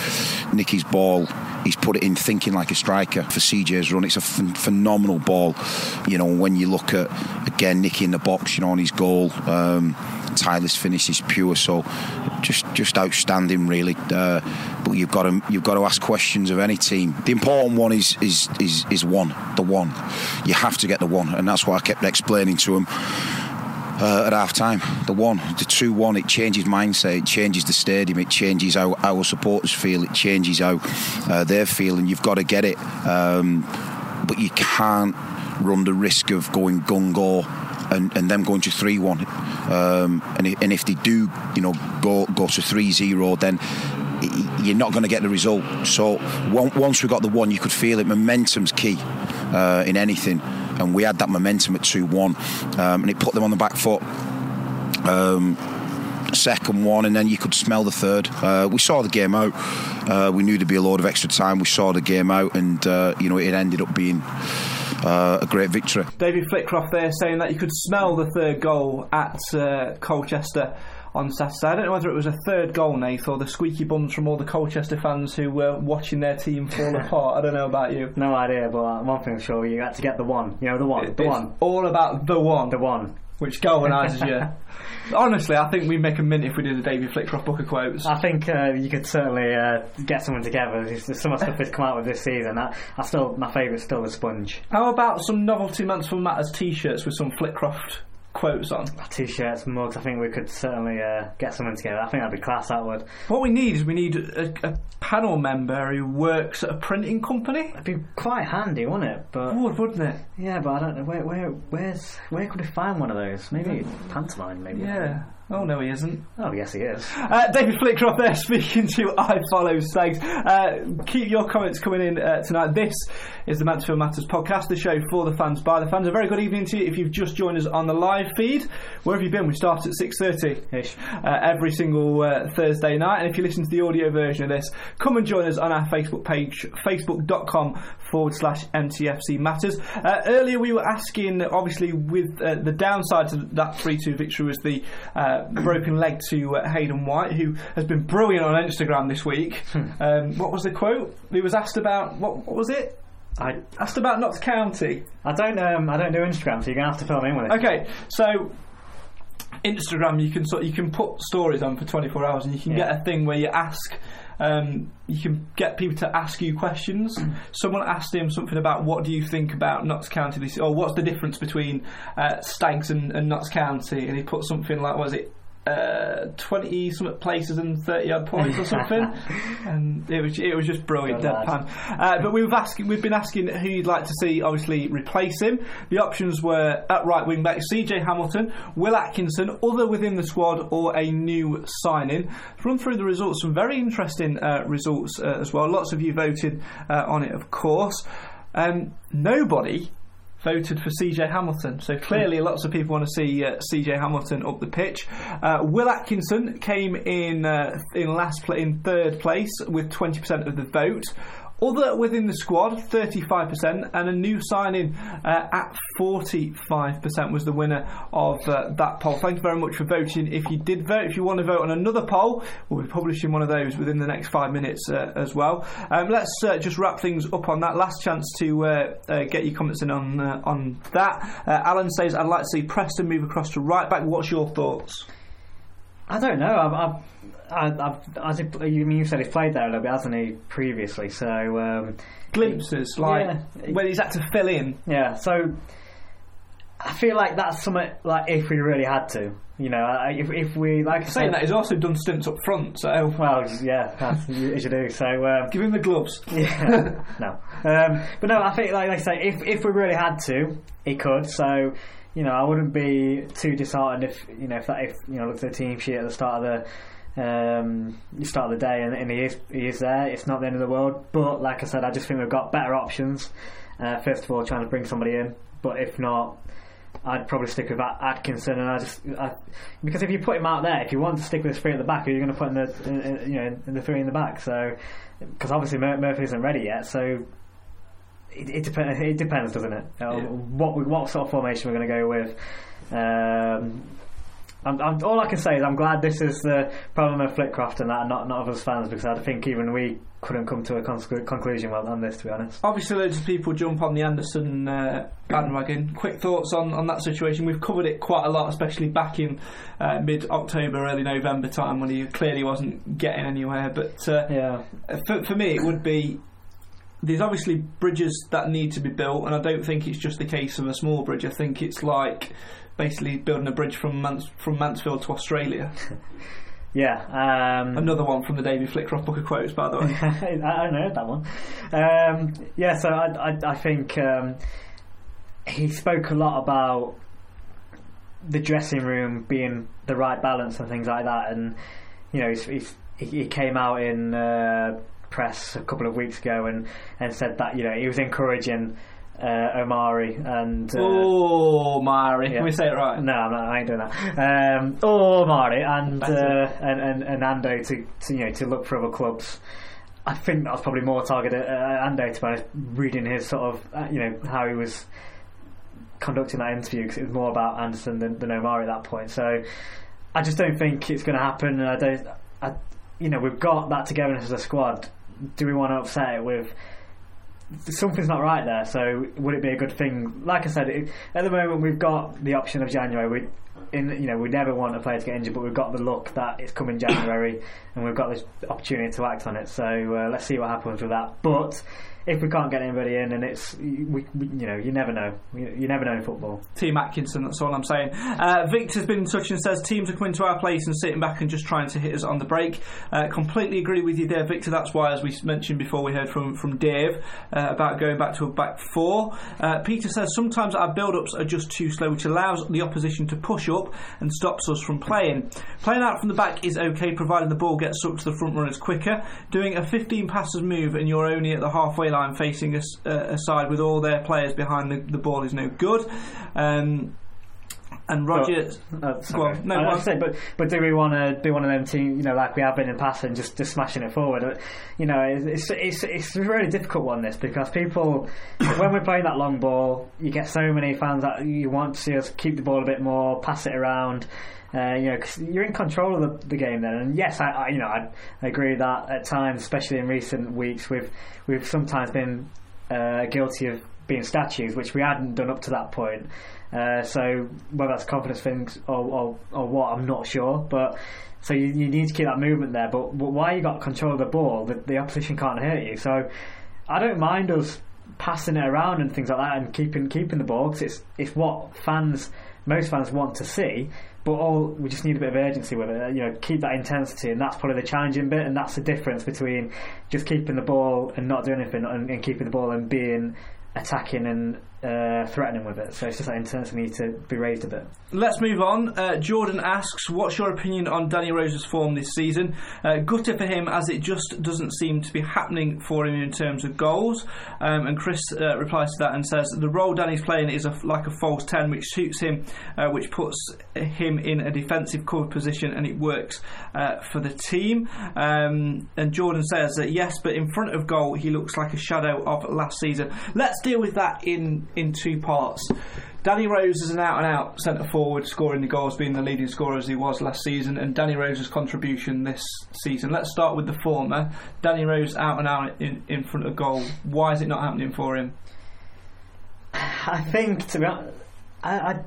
Nicky's ball. He's put it in thinking like a striker for CJ's run. It's a ph- phenomenal ball. You know, when you look at, again, Nicky in the box, you know, on his goal. Um, Tyler's finish is pure, so just just outstanding, really. Uh, but you've got to you've got to ask questions of any team. The important one is is is is one, the one. You have to get the one, and that's why I kept explaining to him. Uh, at half time, the one, the 2 1, it changes mindset, it changes the stadium, it changes how our supporters feel, it changes how uh, they're feeling. You've got to get it, um, but you can't run the risk of going gung go and, and them going to 3 1. Um, and, if, and if they do, you know, go, go to 3 0, then you're not going to get the result. So once we got the one, you could feel it. Momentum's key uh, in anything, and we had that momentum at two one, um, and it put them on the back foot. Um, second one, and then you could smell the third. Uh, we saw the game out. Uh, we knew there'd be a load of extra time. We saw the game out, and uh, you know it ended up being. Uh, a great victory. David Flitcroft there saying that you could smell the third goal at uh, Colchester on Saturday. I don't know whether it was a third goal, Nath, or the squeaky bums from all the Colchester fans who were watching their team fall apart. I don't know about you. No idea, but one thing's sure, you had to get the one. You know, the one. It- the it's one. All about the one. The one. Which galvanises you. Honestly, I think we'd make a mint if we did a David Flitcroft book of quotes. I think uh, you could certainly uh, get someone together. There's, some of the stuff that's come out with this season. I, I still, my favourite's still the sponge. How about some novelty Mansfield Matters t-shirts with some Flitcroft quotes on? T-shirts, mugs. I think we could certainly uh, get something together. I think that'd be class. That would. What we need is we need a, a panel member who works at a printing company. It'd be quite handy, wouldn't it? But would, wouldn't it? yeah, but I don't know where, where, where's, where could we find one of those? Maybe pantomime, maybe. Yeah. Oh no, he isn't. Oh yes, he is. Uh, David Flitcroft there speaking to I Follow Stags. Uh, keep your comments coming in uh, tonight. This is the Mansfield Matters podcast, the show for the fans by the fans. A very good evening to you if you've just joined us on the live feed. Where have you been? We start at 6.30 ish uh, every single uh, Thursday night. And if you listen to the audio version of this, come and join us on our Facebook page, facebook.com forward slash MTFC Matters. Uh, earlier we were asking, obviously, with uh, the downside to that 3 2 victory was the uh, broken leg to uh, Hayden White, who has been brilliant on Instagram this week. um, what was the quote? He was asked about, what, what was it? I asked about Notts County. I don't um, I don't do Instagram, so you're gonna have to fill me in with it. Okay, so Instagram, you can sort you can put stories on for 24 hours, and you can Yeah. get a thing where you ask. Um, you can get people to ask you questions. Someone asked him something about what do you think about Notts County this, or what's the difference between uh, Stags and, and Notts County, and he put something like, was it? Uh, 20 something places and 30 odd points or something. And it was it was just brilliant Good deadpan uh, but we've asking we've been asking who you'd like to see obviously replace him. The options were at right wing back CJ Hamilton Will Atkinson other within the squad or a new signing. Run through the results some very interesting uh, results uh, as well. Lots of you voted uh, on it of course. Um, nobody voted for CJ Hamilton. So clearly, lots of people want to see uh, CJ Hamilton up the pitch. Uh, Will Atkinson came in uh, in last pla in third place with 20% of the vote. Other within the squad, 35%, and a new signing uh, at 45% was the winner of uh, that poll. Thank you very much for voting. If you did vote, if you want to vote on another poll, we'll be publishing one of those within the next five minutes uh, as well. Um, let's uh, just wrap things up on that. Last chance to uh, uh, get your comments in on on that. Alan says, "I'd like to see Preston move across to right back." What's your thoughts? I don't know. I've, I've, I've, I've as it, you mean you said he's played there a little bit, hasn't he, previously? So um, Glimpses, like Yeah. when he's had to fill in. yeah. So I feel like that's something like if we really had to, you know, if if we like I Saying said, that, he's also done stints up front. So well, yeah, that's, as you do. So um, give him the gloves. Yeah, no. Um, but no, I think, like I say, if if we really had to, he could. So, you know, I wouldn't be too disheartened if you know if that if you know looked at the team sheet at the start of the Um, you start the day and, and he is he is there. It's not the end of the world, but like I said, I just think we've got better options. Uh, first of all, trying to bring somebody in, but if not, I'd probably stick with Atkinson, and I just I, because if you put him out there, if you want to stick with three at the back, are you going to put in the in, in, you know in the three in the back? So because obviously Mur- Murphy isn't ready yet, so it, it depends. It depends, doesn't it? Uh, what what sort of formation we're going to go with. Um, I'm, I'm, all I can say is I'm glad this is the problem of Flitcroft and that, not not of us fans, because I think even we couldn't come to a conclusion on this, to be honest. Obviously, loads of people jump on the Anderson uh, bandwagon. Quick thoughts on, on that situation? We've covered it quite a lot, especially back in uh, mid October, early November time when he clearly wasn't getting anywhere. But uh, yeah, for, for me, it would be there's obviously bridges that need to be built, and I don't think it's just the case of a small bridge. I think it's like basically building a bridge from Mans- from Mansfield to Australia. Yeah. Um, Another one from the David Flitcroft book of quotes, by the way. I, I know that one. Um, yeah, so I, I, I think um, he spoke a lot about the dressing room being the right balance and things like that. And, you know, he's, he's, he came out in uh, press a couple of weeks ago and, and said that, you know, he was encouraging uh, Omari and uh, oh Omari, yeah. can we say it right? No, I'm not, I ain't doing that. Um, oh Omari and, uh, and and and Ando to, to you know to look for other clubs. I think that was probably more targeted at Ando to be honest, reading his sort of uh, you know how he was conducting that interview because it was more about Anderson than, than Omari at that point. So I just don't think it's going to happen. And I don't, I, you know, we've got that togetherness as a squad. Do we want to upset it with? Something's not right there. So would it be a good thing? Like I said, it, at the moment we've got the option of January. We, in you know, we never want a player to get injured, but we've got the luck that it's coming January, and we've got this opportunity to act on it. So uh, let's see what happens with that. But if we can't get anybody in, and it's we, we you know you never know you, you, never know in football. Team Atkinson, that's all I'm saying. Uh, Victor's been in touch and says teams are coming to our place and sitting back and just trying to hit us on the break. Uh, completely agree with you there, Victor. That's why, as we mentioned before, we heard from from Dave uh, about going back to a back four. Uh, Peter says sometimes our build-ups are just too slow, which allows the opposition to push up and stops us from playing. Playing out from the back is okay, providing the ball gets up to the front runners quicker. Doing a 15 passes move and you're only at the halfway line facing a, uh, a side with all their players behind the, the ball is no good. Um, and Roger, uh, well, no, I, say, but but do we want to be one of them teams, you know, like we have been in passing, just just smashing it forward? Uh, you know, it's it's it's a really difficult one this because people, when we're playing that long ball, you get so many fans that you want to see us keep the ball a bit more, pass it around. Uh, you know, cause you're in control of the, the game then. And yes, I, I you know I, I, agree that at times, especially in recent weeks, we've we've sometimes been uh, guilty of being statues, which we hadn't done up to that point. Uh, so whether that's confidence things or, or, or what, I'm not sure. But so you, you need to keep that movement there. But, but while you got control of the ball, the, the opposition can't hurt you. So I don't mind us passing it around and things like that and keeping keeping the ball because it's it's what fans most fans want to see. But all we just need a bit of urgency with it. You know, keep that intensity, and that's probably the challenging bit, and that's the difference between just keeping the ball and not doing anything, and, and keeping the ball and being attacking and uh, threatening with it. So it's just that intensity needs to be raised a bit. Let's move on. Uh, Jordan asks, "What's your opinion on Danny Rose's form this season? Uh, gutter for him, as it just doesn't seem to be happening for him in terms of goals." Um, and Chris uh, replies to that and says, "The role Danny's playing is a, like a false ten, which suits him, uh, which puts him in a defensive cover position, and it works uh, for the team." Um, and Jordan says that yes, but in front of goal, he looks like a shadow of last season. Let's deal with that in in two parts. Danny Rose is an out and out centre forward, scoring the goals, being the leading scorer as he was last season, and Danny Rose's contribution this season. Let's start with the former. Danny Rose out and out in, in front of goal. Why is it not happening for him? I think, to be honest, I, I,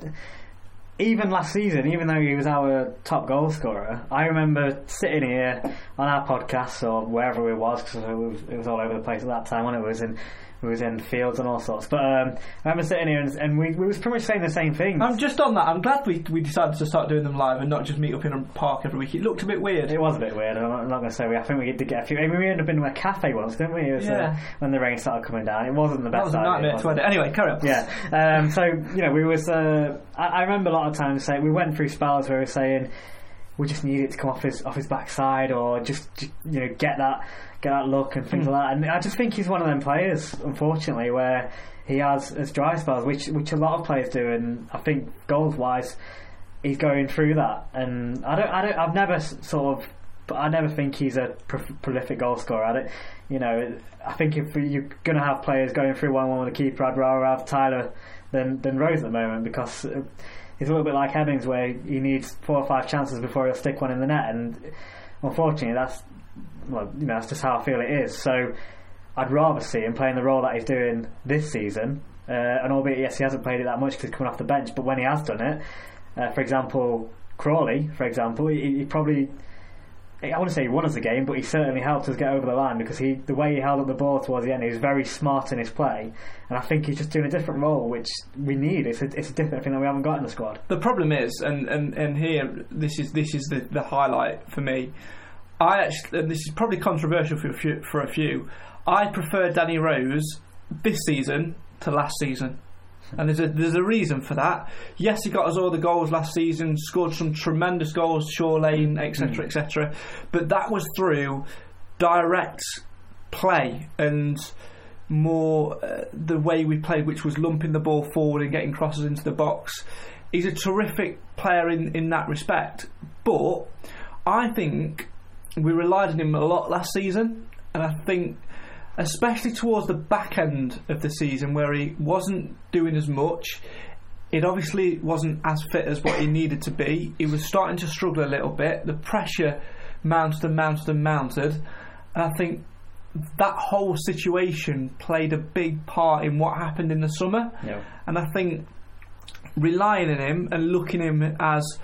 even last season, even though he was our top goal scorer, I remember sitting here on our podcast or wherever it was, because it was, it was all over the place at that time when it was in who was in fields and all sorts. But um, I remember sitting here and, and we, we was pretty much saying the same thing. I'm just on that. I'm glad we we decided to start doing them live and not just meet up in a park every week. It looked a bit weird. It was a bit weird. I'm not, not going to say we. I think we did get a few. I mean, we ended up in a cafe once, didn't we? Was, uh, yeah. Uh, when the rain started coming down, it wasn't the best. That was a nightmare Anyway, carry on. Yeah. Um, so you know, we was. Uh, I, I remember a lot of times saying we went through spells where we were saying we just need it to come off his off his backside or just, just you know get that get that look and things mm. like that. And I just think he's one of them players, unfortunately, where he has his dry spells, which which a lot of players do, and I think goals wise, he's going through that. And I don't, I don't, I've never sort of, but I never think he's a pro- prolific goal scorer. I don't, you know, I think if you're going to have players going through one one with a keeper, I'd rather have Tyler than than Rose at the moment because. He's a little bit like Hemmings, where he needs four or five chances before he'll stick one in the net, and unfortunately, that's well, you know, that's just how I feel it is. So I'd rather see him playing the role that he's doing this season. Uh, and albeit, yes, he hasn't played it that much because he's coming off the bench, but when he has done it, uh, for example, Crawley, for example, he, he, probably. I wouldn't say he won us the game, but he certainly helped us get over the line because he, the way he held up the ball towards the end, he was very smart in his play, and I think he's just doing a different role, which we need. It's a, it's a different thing that we haven't got in the squad. The problem is, and, and, and here this is this is the, the highlight for me. I actually, and this is probably controversial for a few, for a few. I prefer Danny Rose this season to last season. And there's a there's a reason for that. Yes, he got us all the goals last season, scored some tremendous goals, Shaw Lane, etc., mm. etc. But that was through direct play and more uh, the way we played, which was lumping the ball forward and getting crosses into the box. He's a terrific player in, in that respect, but I think we relied on him a lot last season, and I think especially towards the back end of the season where he wasn't doing as much. It obviously wasn't as fit as what he needed to be. He was starting to struggle a little bit. The pressure mounted and mounted and mounted. And I think that whole situation played a big part in what happened in the summer. Yeah. And I think relying on him and looking at him as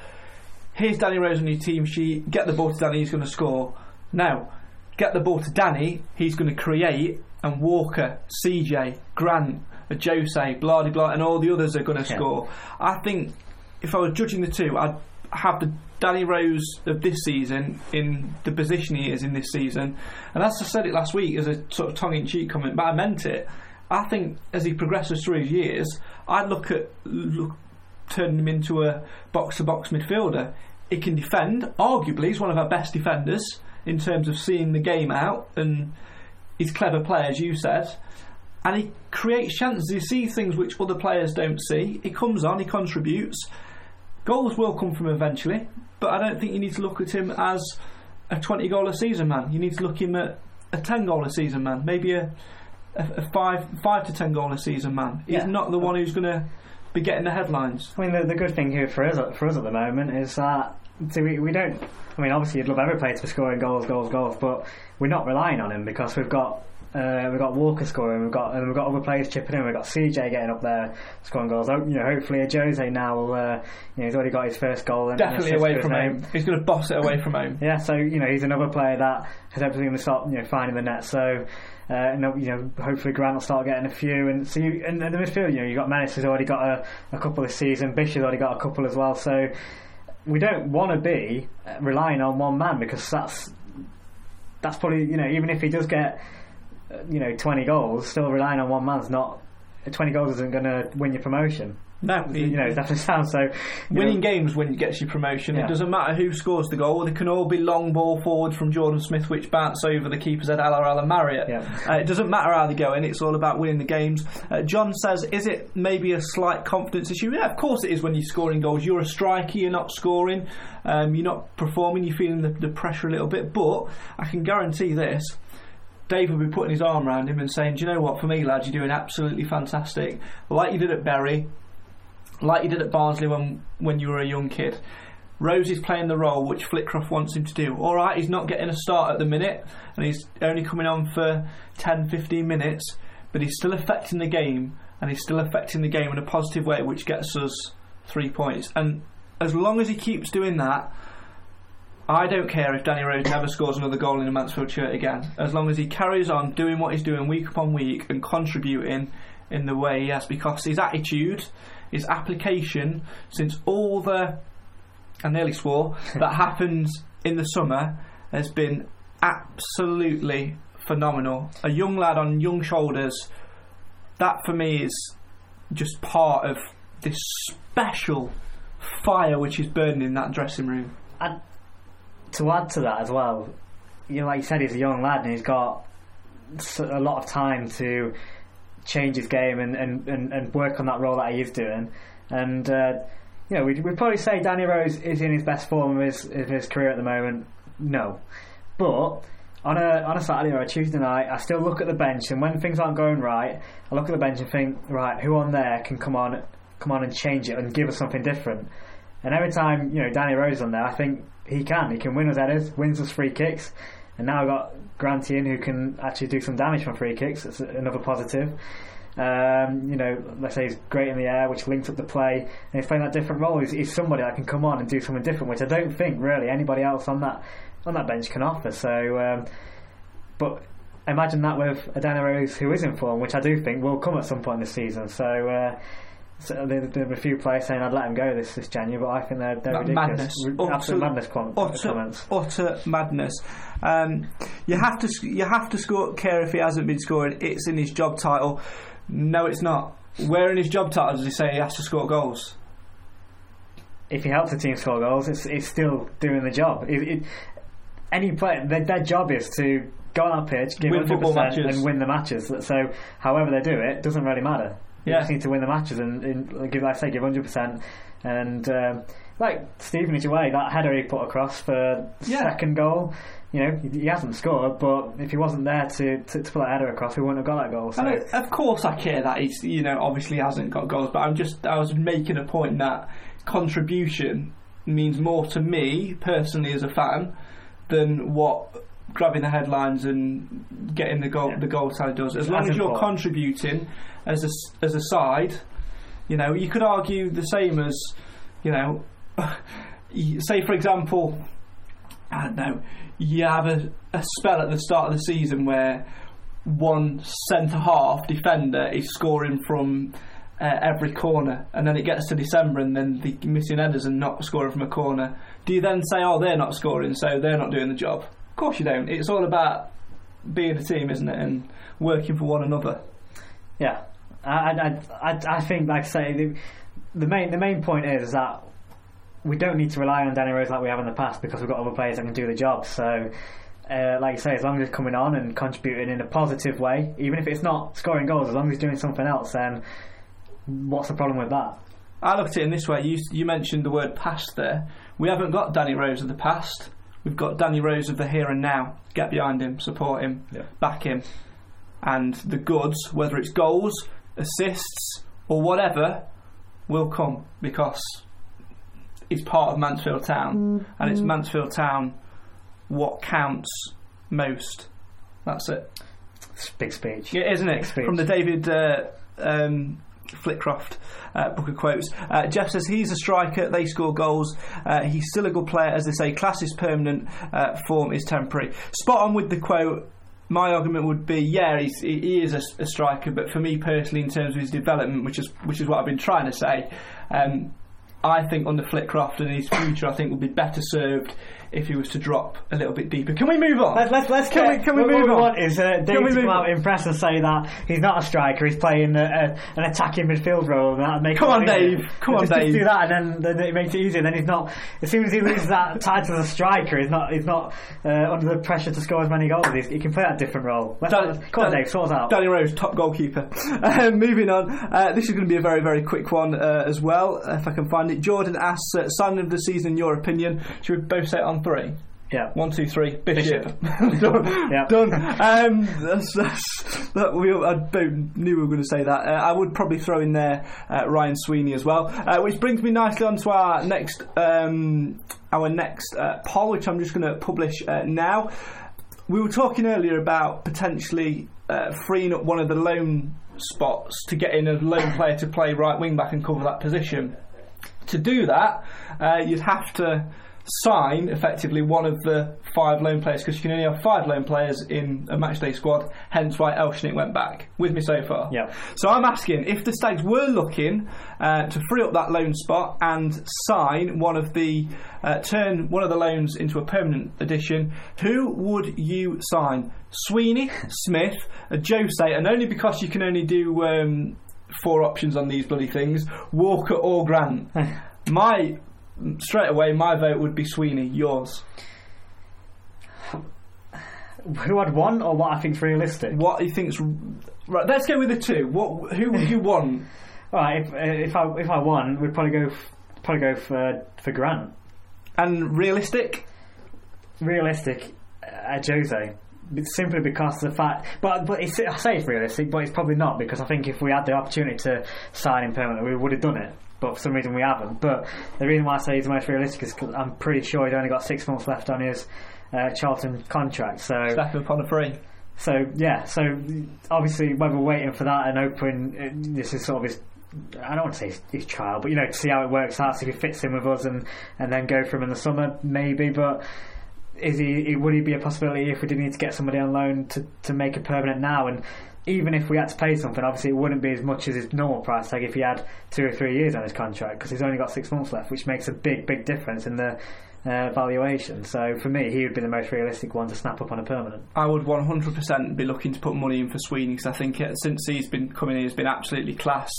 here's Danny Rose on your team sheet, get the ball to Danny, he's going to score. Now, get the ball to Danny, he's going to create, and Walker, CJ, Grant, Jose, blah blah, and all the others are going to yeah. score. I think if I was judging the two, I'd have the Danny Rose of this season in the position he is in this season. And as I said it last week as a sort of tongue-in-cheek comment, but I meant it. I think as he progresses through his years, I'd look at look, turning him into a box-to-box midfielder. He can defend. Arguably, he's one of our best defenders in terms of seeing the game out, and he's clever player, as you said. And he creates chances. He sees things which other players don't see. He comes on, he contributes. Goals will come from him eventually, but I don't think you need to look at him as a 20 goal a season man. You need to look at him at a 10 goal a season man, maybe a, a, a five five to 10 goal a season man. He's yeah. not the one who's going to be getting the headlines. I mean, the, the good thing here for us for us at the moment is that see, we, we don't. I mean, obviously, you'd love every player to be scoring goals, goals, goals, but we're not relying on him because we've got uh, we've got Walker scoring, we've got and we've got other players chipping in. We've got CJ getting up there scoring goals. You know, hopefully Ajose now will. Uh, you know, he's already got his first goal. And, Definitely away from home. He's going to boss it away from home. yeah, so you know he's another player that has everything to start you know finding the net. So. Uh, you know, hopefully Grant will start getting a few, and so you, and, and the midfield, you know, you got Menace who's already got a, a couple this season. Bish has already got a couple as well. So we don't want to be relying on one man because that's that's probably you know even if he does get you know 20 goals, still relying on one man's not 20 goals isn't going to win your promotion. No, you know that's sound so. Winning know. games when gets you promotion. Yeah. It doesn't matter who scores the goal. They can all be long ball forward from Jordan Smith, which bounce over the keeper's head, Ala Ala Marriott. Yeah. Uh, it doesn't matter how they go in. It's all about winning the games. Uh, John says, "Is it maybe a slight confidence issue?" Yeah, of course it is. When you're scoring goals, you're a striker. You're not scoring. Um, you're not performing. You're feeling the, the pressure a little bit. But I can guarantee this. Dave will be putting his arm around him and saying, Do you know what, for me, lad, you're doing absolutely fantastic. Like you did at Bury, like you did at Barnsley when when you were a young kid. Rose is playing the role which Flitcroft wants him to do. All right, he's not getting a start at the minute, and he's only coming on for 10, 15 minutes, but he's still affecting the game, and he's still affecting the game in a positive way, which gets us three points. And as long as he keeps doing that, I don't care if Danny Rose never scores another goal in a Mansfield shirt again. As long as he carries on doing what he's doing week upon week and contributing in the way he has, because his attitude his application since all the I nearly swore that happens in the summer has been absolutely phenomenal. A young lad on young shoulders. That for me is just part of this special fire which is burning in that dressing room. And to add to that as well, you know, like you said, he's a young lad and he's got a lot of time to change his game and, and, and, and work on that role that he is doing. And uh, you know, we'd, we'd probably say Danny Rose is in his best form of his, of his career at the moment. No, but on a on a Saturday or a Tuesday night, I still look at the bench, and when things aren't going right, I look at the bench and think, right, who on there can come on, come on and change it and give us something different. And every time you know Danny Rose on there, I think he can. He can win us headers, wins us free kicks, and now I've got Granty in who can actually do some damage from free kicks. That's another positive. Um, you know, let's say he's great in the air, which links up the play, and he's playing that different role. He's, he's somebody that can come on and do something different, which I don't think really anybody else on that on that bench can offer. So, um, but imagine that with a Danny Rose who is in form, which I do think will come at some point this season. So. Uh, so there, there a few players saying I'd let him go this this January, but I think they're, they're ridiculous. Madness, R- absolute madness. Utter, comments. utter madness. Um, you have to you have to score care if he hasn't been scoring. It's in his job title. No, it's not. Where in his job title does he say he has to score goals? If he helps the team score goals, it's, it's still doing the job. It, it, any player, their, their job is to go on that pitch, give Win 100% and win the matches. So, however they do it, doesn't really matter. You Yeah. just need to win the matches and, and give, like I say, give 100%. And um, like Stevenage away, that header he put across for Yeah. second goal. You know, he, he hasn't scored, but if he wasn't there to, to, to put that header across, he wouldn't have got that goal. So. I, of course, I care that he's you know obviously hasn't got goals, but I'm just I was making a point that contribution means more to me personally as a fan than what grabbing the headlines and getting the goal the goal tally does. As long as as you're important. contributing as a as a side, you know you could argue the same as you know say for example I don't know you have a, a spell at the start of the season where one centre half defender is scoring from uh, every corner, and then it gets to December, and then the missing headers and not scoring from a corner. Do you then say, "Oh, they're not scoring, so they're not doing the job"? Of course you don't. It's all about being a team, isn't it, and working for one another. Yeah, I, I, I, I think, like I say, the, the main the main point is, is that we don't need to rely on Danny Rose like we have in the past because we've got other players that can do the job. So, uh, like you say, as long as he's coming on and contributing in a positive way, even if it's not scoring goals, as long as he's doing something else, then what's the problem with that? I look at it in this way. You you mentioned the word past there. We haven't got Danny Rose of the past. We've got Danny Rose of the here and now. Get behind him, support him, back him, and the goods, whether it's goals, assists, or whatever, will come because it's part of Mansfield Town, and it's Mansfield Town what counts most. That's it. It's a big speech. Yeah, isn't it? Big speech. From the David uh, um, Flitcroft uh, book of quotes. Uh, Jeff says he's a striker, they score goals. Uh, he's still a good player, as they say, class is permanent, uh, form is temporary. Spot on with the quote. My argument would be, yeah, he is a, a striker, but for me personally, in terms of his development, which is which is what I've been trying to say, um, I think under Flitcroft and his future, I think will be better served if he was to drop a little bit deeper. Can we move on? Let's let's, let's Can we- can we what, move what we on? want is uh, Dave we to come on? out impress and say that he's not a striker, he's playing a, a, an attacking midfield role. And that'd make Come on, easier. Dave. Come on, just, Dave. Just do that, and then, then it makes it easier. Then he's not. As soon as he loses that title as a striker, he's not. He's not uh, under the pressure to score as many goals. He's, he can play that different role. Let's, Dan- come on, Dave. Sort out. Danny Rose, top goalkeeper. Um, moving on, uh, this is going to be a very, very quick one uh, as well, if I can find it. Jordan asks, uh, signing of the season, in your opinion. Should we both say it on three? Yeah. One, two, three. Bishop. Bishop. Done. Yeah. Done. Um, that's, that's, that we, I knew we were going to say that. Uh, I would probably throw in there uh, Ryan Sweeney as well, uh, which brings me nicely on to our next um, our next uh, poll, which I'm just going to publish uh, now. We were talking earlier about potentially uh, freeing up one of the loan spots to get in a lone player to play right wing back and cover that position. To do that, uh, you'd have to sign effectively one of the five loan players because you can only have five loan players in a matchday squad. Hence why Elsnik went back. With me so far. Yeah. So I'm asking if the Stags were looking uh, to free up that loan spot and sign one of the uh, turn one of the loans into a permanent addition, who would you sign? Sweeney, Smith, Jose, and only because you can only do um, four options on these bloody things, Walker or Grant. my straight away, my vote would be Sweeney. Yours. who I'd want or what I think's realistic. What he thinks. Right, let's go with the two. What? Who would you want? Right, if, if I if I won, we'd probably go probably go for for Grant. And realistic? Realistic, uh, Jose. Simply because of the fact, but but it's, I say it's realistic, but it's probably not because I think if we had the opportunity to sign him permanently, we would have done it. But for some reason we haven't. But the reason why I say he's the most realistic is because I'm pretty sure he's only got six months left on his uh, Charlton contract. So Step up on a free. So yeah, so obviously when we're waiting for that and open, uh, this is sort of his. I don't want to say his, his trial, but you know, to see how it works out, see if he fits in with us, and and then go for him in the summer, maybe. But is he? Would he be a possibility if we did need to get somebody on loan to to make it permanent now? And even if we had to pay something, obviously it wouldn't be as much as his normal price tag if he had two or three years on his contract because he's only got six months left, which makes a big, big difference in the uh, valuation. So for me, he would be the most realistic one to snap up on a permanent. I would 100% be looking to put money in for Sweeney because I think uh, since he's been coming in, he's been absolutely class.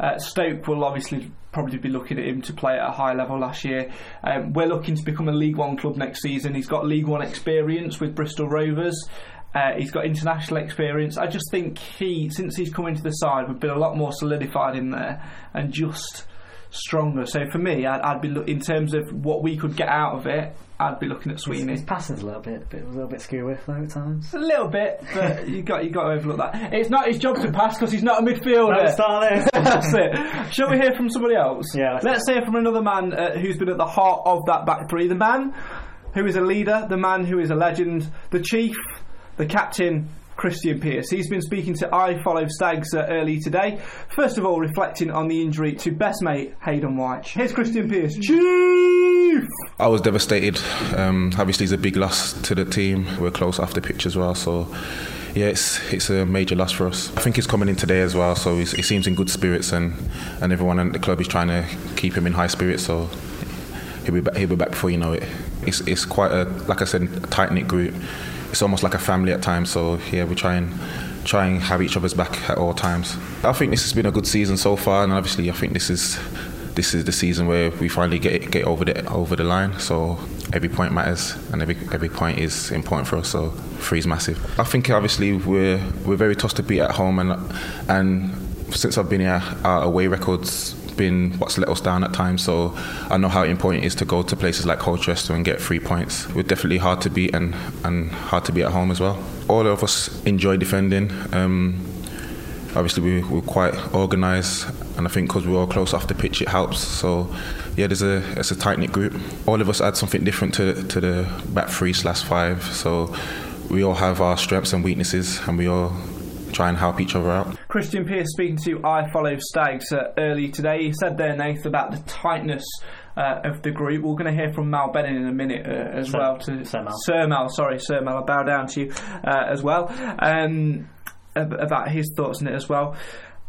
Uh, Stoke will obviously probably be looking at him to play at a high level last year. Um, we're looking to become a League One club next season. He's got League One experience with Bristol Rovers. Uh, he's got international experience. I just think he, since he's come into the side, we've been a lot more solidified in there and just stronger. So for me, I'd, I'd be look, in terms of what we could get out of it. I'd be looking at Sweeney. His, his passing's a little bit, bit, a little bit skew with though at times. A little bit, but you got you got to overlook that. It's not his job to pass because he's not a midfielder. Don't start this. That's it. Shall we hear from somebody else? Yeah. Let's, let's hear from another man uh, who's been at the heart of that back three. The man who is a leader, the man who is a legend, the chief, the captain, Krystian Pearce. He's been speaking to I Follow Stags uh, early today. First of all, reflecting on the injury to best mate Hayden White. Here's Krystian Pearce. Chief! I was devastated. Um, obviously, it's a big loss to the team. We're close the pitch as well, so yeah, it's it's a major loss for us. I think he's coming in today as well, so he seems in good spirits, and, and everyone at the club is trying to keep him in high spirits. So he'll be back, he'll be back before you know it. It's it's quite a like I said, tight knit group. It's almost like a family at times. So yeah, we try and try and have each other's back at all times. I think this has been a good season so far, and obviously I think this is this is the season where we finally get get over the over the line. So every point matters, and every every point is important for us. So three is massive. I think obviously we're we're very tough to beat at home, and and since I've been here, our away records been what's let us down at times. So I know how important it is to go to places like Colchester and get three points. We're definitely hard to beat and, and hard to beat at home as well. All of us enjoy defending. Um, obviously, we, we're quite organised, and I think because we're all close off the pitch, it helps. So yeah, there's a it's a tight knit group. All of us add something different to to the back three slash five. So we all have our strengths and weaknesses, and we all try and help each other out. Krystian Pearce speaking to I Follow Stags uh, early today. He said there, Nath, about the tightness uh, of the group. We're going to hear from Mal Benning in a minute uh, as Sir, well. To Sir Mal. Sir Mal, sorry, Sir Mal. I bow down to you uh, as well. Um, about his thoughts on it as well.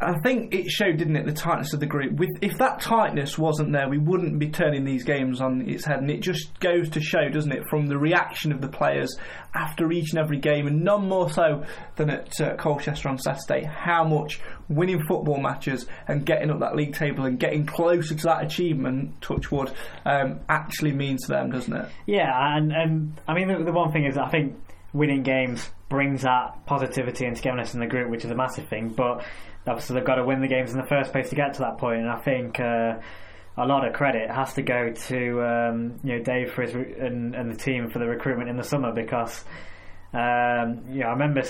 I think it showed, didn't it, the tightness of the group. With if that tightness wasn't there, we wouldn't be turning these games on its head. And it just goes to show, doesn't it, from the reaction of the players after each and every game, and none more so than at uh, Colchester on Saturday, how much winning football matches and getting up that league table and getting closer to that achievement, touchwood, um, actually means to them, doesn't it? Yeah, and, and I mean the, the one thing is I think winning games brings that positivity and togetherness in the group, which is a massive thing. But obviously they've got to win the games in the first place to get to that point, and I think. Uh, a lot of credit has to go to um, you know Dave for his re- and, and the team for the recruitment in the summer because um, you know I remember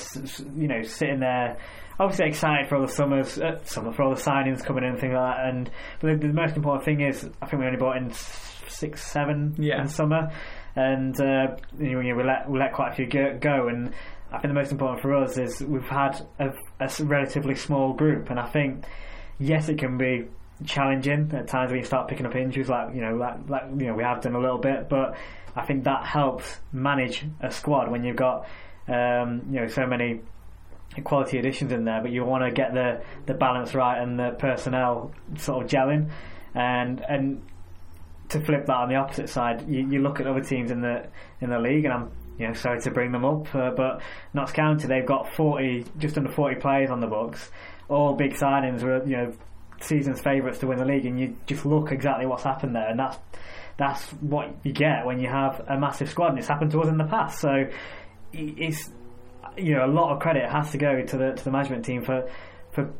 you know sitting there obviously excited for all the summers uh, summer for all the signings coming in and things like that and but the, the most important thing is I think we only bought in six seven Yeah. in summer and uh, you know, we let we let quite a few go, go and I think the most important for us is we've had a relatively small group and I think yes it can be challenging at times when you start picking up injuries like you know like, like you know we have done a little bit but I think that helps manage a squad when you've got um, you know so many quality additions in there but you want to get the the balance right and the personnel sort of gelling. And and to flip that on the opposite side you, you look at other teams in the in the league and I'm you know sorry to bring them up uh, but Notts County they've got 40 just under 40 players on the books all big signings were you know season's favourites to win the league, and you just look exactly what's happened there, and that's that's what you get when you have a massive squad, and it's happened to us in the past. So it's you know a lot of credit has to go to the to the management team for for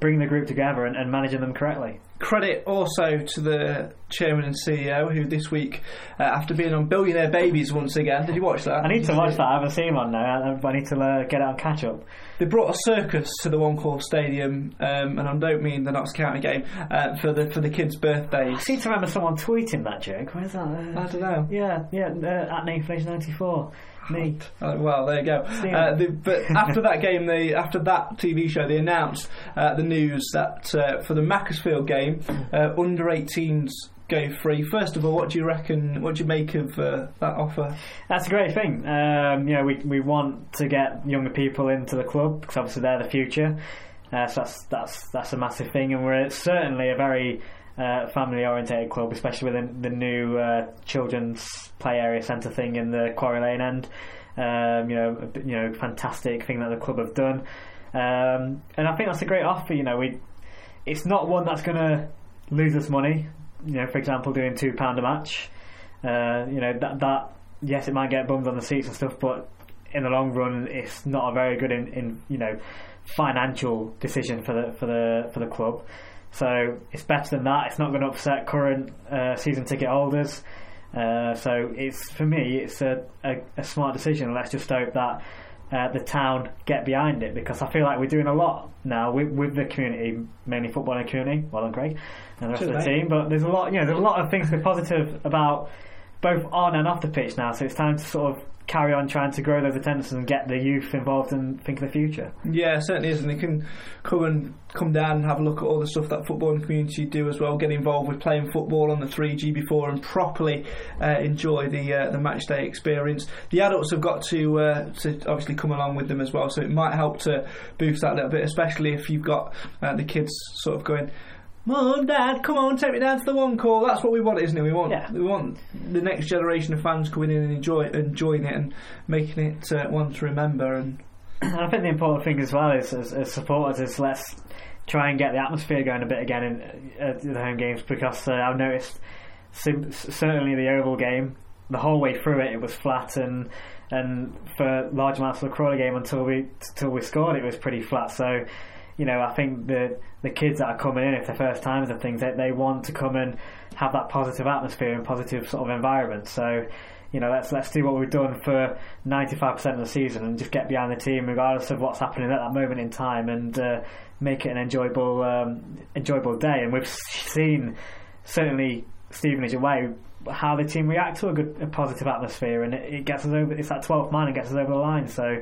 bringing the group together and, and managing them correctly. Credit also to the chairman and CEO who this week, uh, after being on Billionaire Babies once again, did you watch that? I need to watch that. I haven't seen one now. I need to uh, get it on catch up. They brought a circus to the One Call Stadium, um, and I don't mean the Notts County game uh, for the for the kids' birthdays. I seem to remember someone tweeting that joke. Where's that? Uh, I don't know. Yeah, yeah. Uh, at Nathan ninety four. Me. Uh, well, there you go. Uh, the, but after that game, they after that TV show, they announced uh, the news that uh, for the Macclesfield game, uh, under 18s go free. First of all, what do you reckon? What do you make of uh, that offer? That's a great thing. Um, you know, we we want to get younger people into the club because obviously they're the future. so that's that's that's a massive thing, and we're certainly a very uh, family orientated club, especially with the, the new uh, children's play area centre thing in the Quarry Lane end. Um, you know, you know, fantastic thing that the club have done, um, and I think that's a great offer. You know, we it's not one that's going to lose us money. You know, for example, doing two pound a match. Uh, you know that that yes, it might get bums on the seats and stuff, but in the long run, it's not a very good in, in you know financial decision for the for the for the club. So it's better than that. It's not going to upset current uh, season ticket holders. Uh, so it's for me, it's a, a, a, smart decision. Let's just hope that uh, the town get behind it because I feel like we're doing a lot now with, with the community, mainly footballing community. Well done, Craig, and the rest of the team. But there's a lot, you know, there's a lot of things to be positive about both on and off the pitch now. So it's time to sort of carry on trying to grow those attendances and get the youth involved and think of the future. Yeah, certainly is, and they can come and come down and have a look at all the stuff that footballing community do as well. Get involved with playing football on the 3G before and properly uh, enjoy the uh, the match day experience. The adults have got to uh, to obviously come along with them as well, so it might help to boost that a little bit, especially if you've got uh, the kids sort of going Mum, Dad, come on, take me down to the one call. That's what we want, isn't it? We want yeah. we want the next generation of fans coming in and enjoy enjoying it and making it uh, one to remember. And I think the important thing as well is as, as supporters is let's try and get the atmosphere going a bit again in uh, the home games because uh, I've noticed sim- certainly the Oval game the whole way through it it was flat and and for large amounts of the Crawley game until we until we scored it was pretty flat. So you know, I think the the kids that are coming in, if they're first timers and things, they, they want to come and have that positive atmosphere and positive sort of environment. So, you know, let's let's do what we've done for 95% of the season and just get behind the team regardless of what's happening at that moment in time and uh, make it an enjoyable um, enjoyable day. And we've seen certainly Stevenage away how the team react to a good a positive atmosphere and it, it gets us over. It's that 12th man and gets us over the line. So.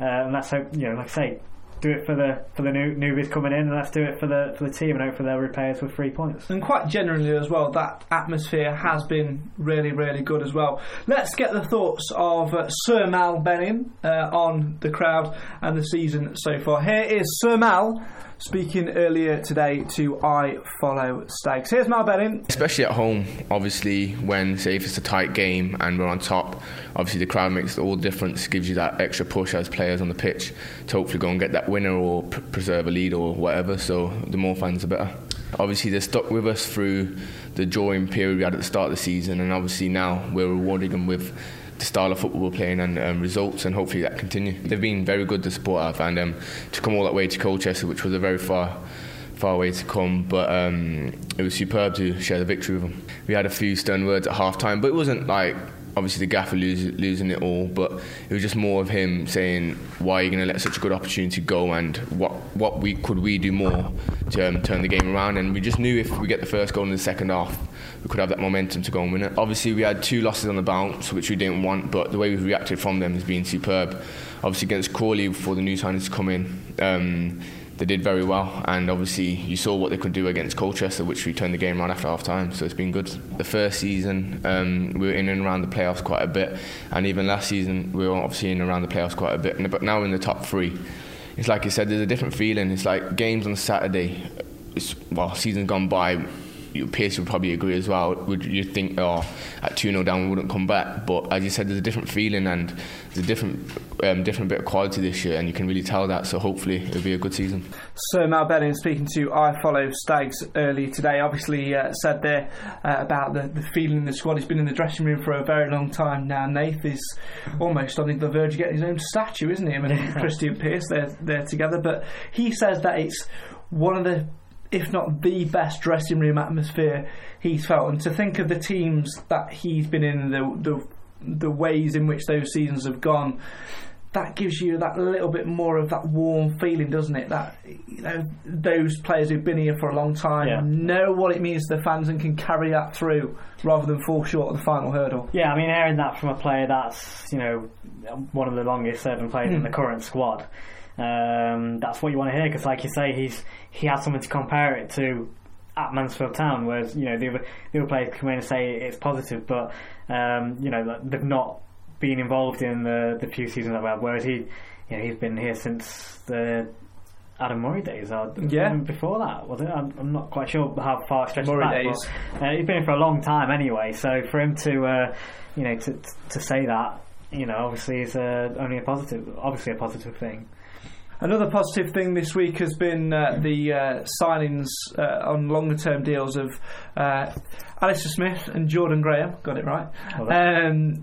Uh, and let's hope, you know, like I say, do it for the for the new newbies coming in, and let's do it for the for the team, and hopefully they'll repay us with three points. And quite generally as well, that atmosphere has been really really good as well. Let's get the thoughts of uh, Sir Mal Benning uh, on the crowd and the season so far. Here is Sir Mal speaking earlier today to I Follow Stags. Here's Mal Benning. Especially at home, obviously, when, say, if it's a tight game and we're on top, obviously the crowd makes all the difference, gives you that extra push as players on the pitch to hopefully go and get that winner or pr- preserve a lead or whatever. So the more fans, the better. Obviously, they're stuck with us through the drawing period we had at the start of the season, and obviously now we're rewarding them with the style of football we're playing and um, results, and hopefully that continue. They've been very good to support our and um, to come all that way to Colchester, which was a very far far way to come, but um, it was superb to share the victory with them. We had a few stern words at half time, but it wasn't like obviously the gaffer lose, losing it all, but it was just more of him saying, "Why are you going to let such a good opportunity go?" and what what we could we do more to um, turn the game around. And we just knew if we get the first goal in the second half, we could have that momentum to go and win it. Obviously, we had two losses on the bounce, which we didn't want, but the way we've reacted from them has been superb. Obviously, against Crawley before the new signings come in. Um, they did very well, and obviously you saw what they could do against Colchester, which we turned the game around after half time. So it's been good. The first season um, we were in and around the playoffs quite a bit, and even last season we were obviously in and around the playoffs quite a bit. But now in the top three, it's like you said, there's a different feeling. It's like games on Saturday. It's well, season gone by Pearce would probably agree as well. Would you think, oh, at 2 0 down, we wouldn't come back? But as you said, there's a different feeling and a different um, different bit of quality this year, and you can really tell that. So hopefully, it'll be a good season. So Mal Benning speaking to I Follow Stags early today, obviously uh, said there uh, about the, the feeling the squad. He's been in the dressing room for a very long time now. Nath is almost on the verge of getting his own statue, isn't he? I mean, Krystian Pearce, they're, they're together. But he says that it's one of the if not the best dressing room atmosphere he's felt. And to think of the teams that he's been in, the the, the ways in which those seasons have gone, that gives you that little bit more of that warm feeling, doesn't it? That you know those players who've been here for a long time Yeah. know what it means to the fans and can carry that through rather than fall short of the final hurdle. Yeah, I mean, hearing that from a player that's you know one of the longest serving players in Hmm. the current squad, um, that's what you want to hear because, like you say, he's he has something to compare it to at Mansfield Town, whereas you know the other the other players come in and say it's positive, but um, you know they've not been involved in the the few seasons that we had. Whereas he, you know, he's been here since the Adam Murray days, or Yeah. even before that, was it? I'm, I'm not quite sure how far it stretches Murray back. days. But, uh, he's been here for a long time anyway, so for him to, uh, you know, to to say that, you know, obviously is uh, only a positive, obviously a positive thing. Another positive thing this week has been uh, the uh, signings uh, on longer term deals of uh, Alistair Smith and Jordan Graham. Got it right. Um,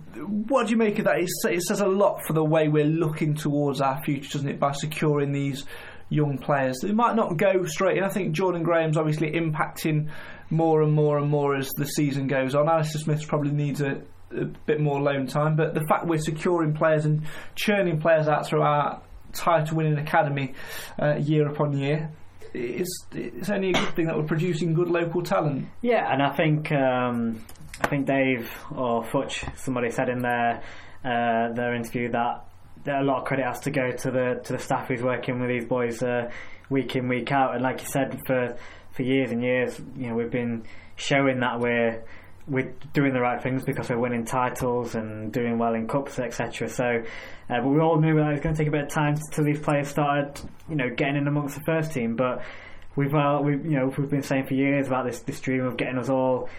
what do you make of that? It, it says a lot for the way we're looking towards our future, doesn't it? By securing these young players, they might not go straight in. I think Jordan Graham's obviously impacting more and more and more as the season goes on. Alistair Smith probably needs a, a bit more loan time, but the fact we're securing players and churning players out through our title winning academy uh, year upon year. It's, it's only a good thing that we're producing good local talent. Yeah, and I think um, I think Dave or Futch, somebody said in their uh, their interview that, that a lot of credit has to go to the to the staff who's working with these boys uh, week in week out. And like you said, for for years and years, you know, we've been showing that we're we're doing the right things because we're winning titles and doing well in cups, etc. So, uh, but we all knew that it was going to take a bit of time till these players started, you know, getting in amongst the first team. But we've uh, we you know we've been saying for years about this this dream of getting us all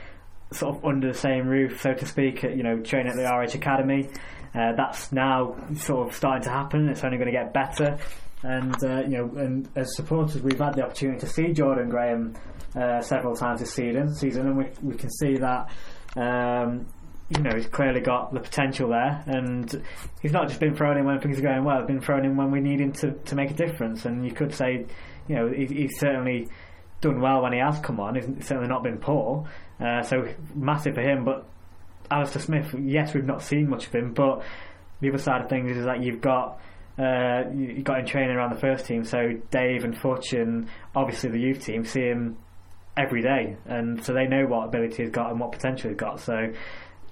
sort of under the same roof, so to speak. At, you know, training at the RH Academy. Uh, that's now sort of starting to happen. It's only going to get better. And uh, you know, and as supporters, we've had the opportunity to see Jordan Graham uh, several times this season, season, and we we can see that. Um, you know, he's clearly got the potential there, and he's not just been thrown in when things are going well. He's been thrown in when we need him to, to make a difference. And you could say, you know, he, he's certainly done well when he has come on. He's certainly not been poor. Uh, so massive for him. But Alistair Smith, yes, we've not seen much of him, but the other side of things is that you've got uh, you got him training around the first team. So Dave and Fortune, obviously the youth team see him every day, and so they know what ability he's got and what potential he's got. So.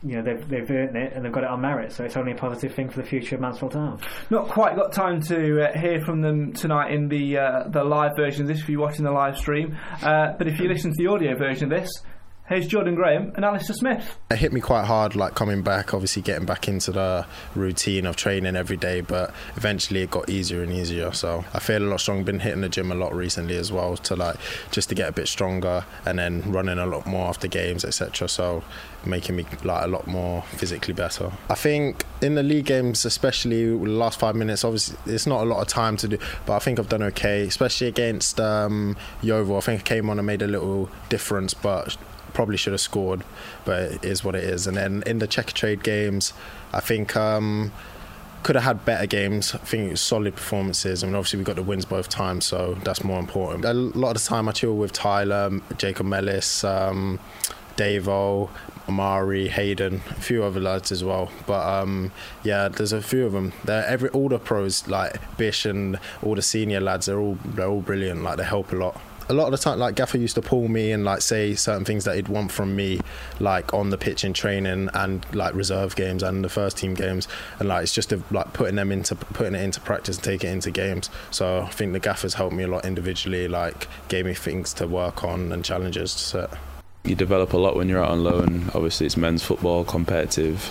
You know they've they've earned it and they've got it on merit, so it's only a positive thing for the future of Mansfield Town. Not quite got time to uh, hear from them tonight in the uh, the live version of this if you're watching the live stream. Uh, but if you listen to the audio version of this, here's Jordan Graham and Alistair Smith. It hit me quite hard, like coming back, obviously getting back into the routine of training every day, but eventually it got easier and easier. So I feel a lot stronger. Been hitting the gym a lot recently as well to like just to get a bit stronger, and then running a lot more after games, etc. So making me like a lot more physically better. I think in the league games, especially the last five minutes, obviously it's not a lot of time to do, but I think I've done okay, especially against um, Yeovil. I think I came on and made a little difference, but probably should have scored, but it is what it is. And then in the Checkatrade games, I think um, could have had better games. I think it was solid performances. I mean, obviously we got the wins both times, so that's more important. A lot of the time I chill with Tyler, Jacob Mellis, um, Davo, Amari, Hayden, a few other lads as well. But um, yeah, there's a few of them. They're every all the pros like Bish and all the senior lads. They're all they're all brilliant. Like they help a lot a lot of the time like Gaffer used to pull me and like say certain things that he'd want from me like on the pitch in training and like reserve games and the first team games. And like it's just a, like putting them into putting it into practice and taking it into games. So I think the Gaffers helped me a lot individually like gave me things to work on and challenges to set. You develop a lot when you're out on loan. Obviously it's men's football competitive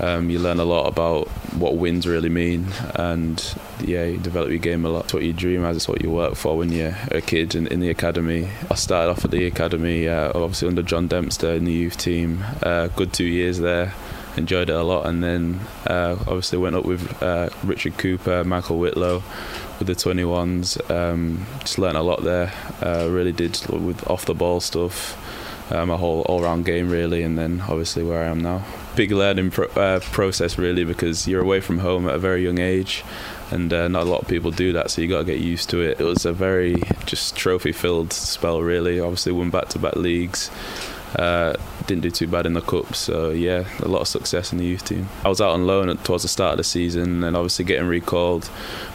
Um, you learn a lot about what wins really mean, and yeah, you develop your game a lot. It's what you dream as, it's what you work for when you're a kid in, in the academy. I started off at the academy, uh, obviously under John Dempster in the youth team. Uh, good two years there enjoyed it a lot. And then uh, obviously went up with uh, Richard Cooper, Michael Whitlow with the 21s. Um, just learned a lot there. Uh, really did with off the ball stuff. My whole all round game really, and then obviously where I am now. Big learning pro- uh, process really because you're away from home at a very young age, and uh, not a lot of people do that, so you got to get used to it. It was a very just trophy filled spell really. Obviously won back to back leagues. Uh, didn't do too bad in the cup, so yeah, a lot of success in the youth team. I was out on loan towards the start of the season, and obviously getting recalled,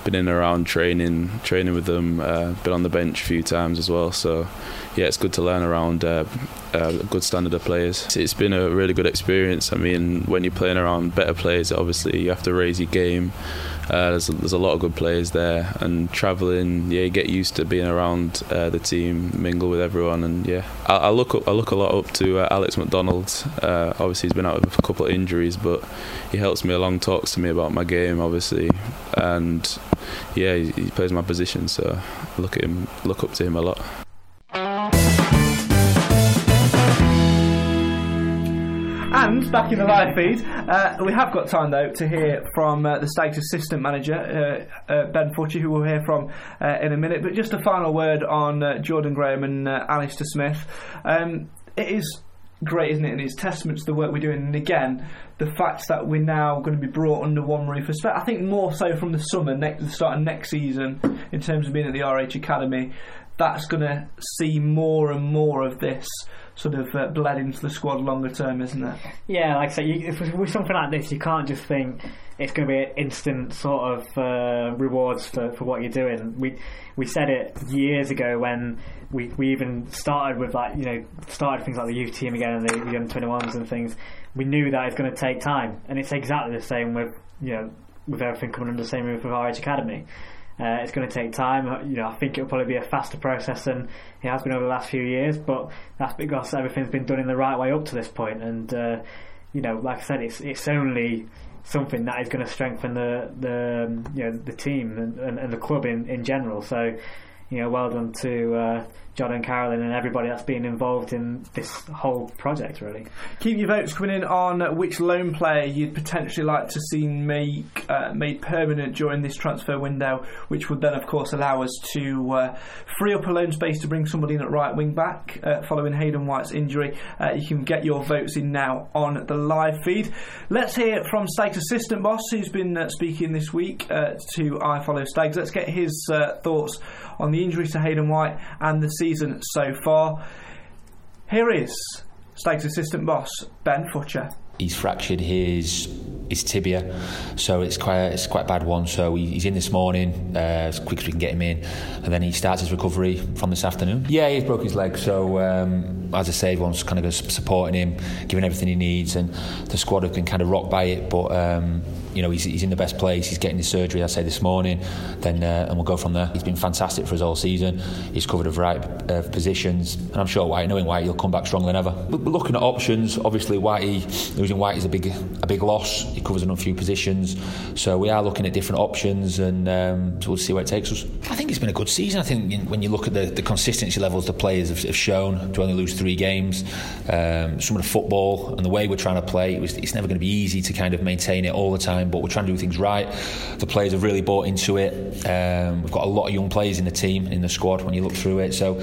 been in and around training, training with them, uh, been on the bench a few times as well. So yeah, it's good to learn around uh, a good standard of players. It's been a really good experience. I mean, when you're playing around better players, obviously you have to raise your game. Uh, there's, a, there's a lot of good players there, and travelling, yeah, you get used to being around uh, the team, mingle with everyone, and yeah, I, I look up, I look a lot up to uh, Alex MacDonald. Uh, obviously, he's been out with a couple of injuries, but he helps me along, talks to me about my game, obviously, and yeah, he, he plays my position, so I look at him, look up to him a lot. And back in the live feed, uh, we have got time though to hear from uh, the Stags assistant manager, uh, uh Ben Futcher, who we'll hear from uh, in a minute. But just a final word on uh, Jordan Graham and Alistair Smith. Um, it is great, isn't it? And it's testament to the work we're doing. And again, the fact that we're now going to be brought under one roof, I think more so from the summer, next, the start of next season, in terms of being at the RH Academy, that's going to see more and more of this sort of uh, bled into the squad longer term, isn't it? Yeah, like I say, you, if, with something like this, you can't just think it's going to be an instant sort of uh, rewards for, for what you're doing. We we said it years ago when we, we even started with like you know started things like the youth team again and the, young 21s and things. We knew that it's going to take time, and it's exactly the same with you know with everything coming under the same roof with RH Academy. Uh, it's going to take time. Uh, you know, I think it'll probably be a faster process than it has been over the last few years, but that's because everything's been done in the right way up to this point. And uh, you know, like I said, it's it's only something that is going to strengthen the the um, you know the team and, and, and, the club in, in general. So, you know, well done to uh, John and Carolyn and everybody that's been involved in this whole project, really. Keep your votes coming in on which loan player you'd potentially like to see make uh, made permanent during this transfer window, which would then, of course, allow us to uh, free up a loan space to bring somebody in at right wing back uh, following Hayden White's injury. Uh, you can get your votes in now on the live feed. Let's hear from Stags assistant boss who's been uh, speaking this week uh, to I Follow Stags. Let's get his thoughts on the injury to Hayden White and the season so far. Here is Stags assistant boss Ben Futcher. He's fractured his his tibia, so it's quite a, it's quite a bad one. So he's in this morning uh, as quick as we can get him in, and then he starts his recovery from this afternoon. Yeah, he's broke his leg, so um, as I say, everyone's kind of supporting him, giving everything he needs, and the squad have been kind of rocked by it, but. Um, you know, he's, he's in the best place. He's getting his surgery, I say this morning, then uh, and we'll go from there. He's been fantastic for us all season. He's covered a variety of positions, and I'm sure White, knowing White, he'll come back stronger than ever. We're looking at options. Obviously, Whitey losing White is a big a big loss. He covers a few positions, so we are looking at different options, and um, so we'll see where it takes us. I think it's been a good season. I think when you look at the, the consistency levels the players have, have shown to only lose three games, um, some of the football and the way we're trying to play, it was, it's never going to be easy to kind of maintain it all the time but we're trying to do things right. The players have really bought into it. Um, we've got a lot of young players in the team, in the squad, when you look through it. So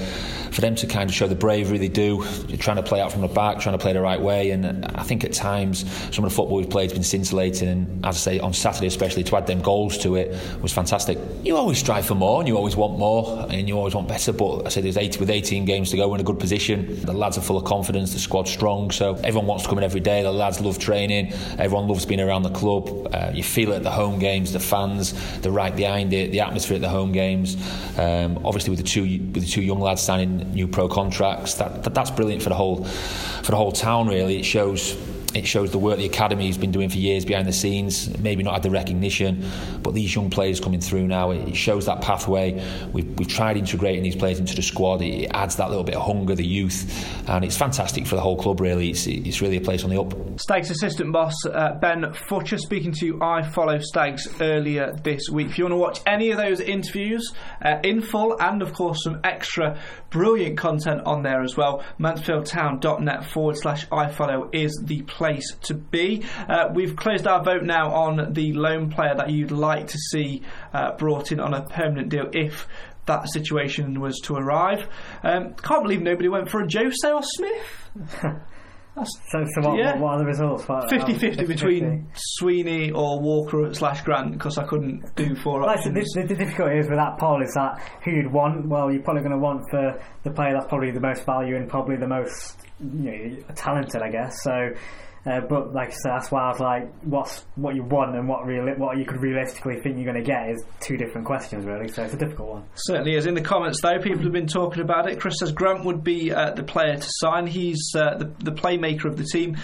for them to kind of show the bravery they do, trying to play out from the back, trying to play the right way. And I think at times some of the football we've played has been scintillating. And as I say, on Saturday especially, to add them goals to it was fantastic. You always strive for more and you always want more and you always want better. But I say there's 80, with 18 games to go, we're in a good position. The lads are full of confidence, the squad's strong. So everyone wants to come in every day. The lads love training. Everyone loves being around the club. Uh, you feel it at the home games, the fans, the right behind it, the atmosphere at the home games. Um, obviously, with the two with the two young lads signing new pro contracts, that, that that's brilliant for the whole for the whole town. Really, it shows it shows the work the academy has been doing for years behind the scenes. Maybe not had the recognition, but these young players coming through now, it shows that pathway. We've, we've tried integrating these players into the squad. It, adds that little bit of hunger, the youth, and it's fantastic for the whole club. Really, it's, it's really a place on the up. Stags assistant boss uh, Ben Futcher speaking to I Follow Stags earlier this week. If you want to watch any of those interviews uh, in full, and of course some extra brilliant content on there as well, mansfieldtown.net forward slash iFollow is the place to be. Uh, we've closed our vote now on the loan player that you'd like to see uh, brought in on a permanent deal if that situation was to arrive. Um, can't believe nobody went for Ajose or Smith. so, so what, yeah. what, are the results? 50 50 between Sweeney or Walker slash Grant because I couldn't do four Like, options. the, the, the difficulty is with that poll is that who you'd want. Well, you're probably going to want the the player that's probably the most value and probably the most you know, talented, I guess. So, uh, but like I said, that's why I was like, what's what you want and what real what you could realistically think you're going to get is two different questions, really. So it's a difficult one. Certainly is. In the comments, though, people have been talking about it. Chris says Grant would be uh, the player to sign. He's uh, the, the playmaker of the team.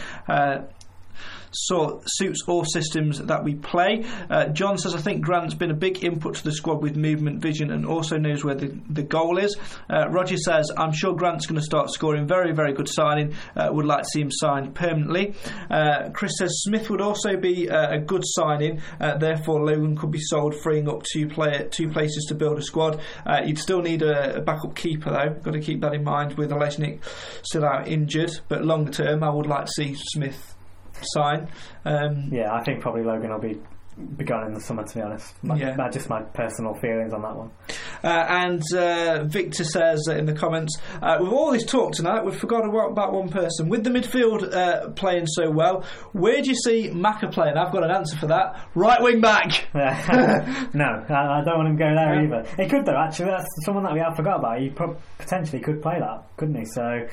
So suits all systems that we play. Uh, John says, I think Grant's been a big input to the squad with movement, vision, and also knows where the, the goal is. Uh, Roger says, I'm sure Grant's going to start scoring. Very, very good signing. Uh, would like to see him signed permanently. Uh, Chris says, Smith would also be uh, a good signing. Uh, therefore, Logan could be sold, freeing up two, play- two places to build a squad. You'd still need a, a backup keeper, though. Got to keep that in mind with Olejnik still out injured. But longer term, I would like to see Smith sign. Um, Yeah, I think probably Logan will be be gone in the summer. To be honest, my, Yeah. my- just my personal feelings on that one. Uh, and uh, Victor says in the comments, uh, with all this talk tonight, we've forgotten about about one person. With the midfield uh, playing so well, where do you see Maka playing? I've got an answer for that. Right wing back. no, I, I don't want him going there either. He could though. Actually, that's someone that we have forgot about. He prob- potentially could play that, couldn't he? So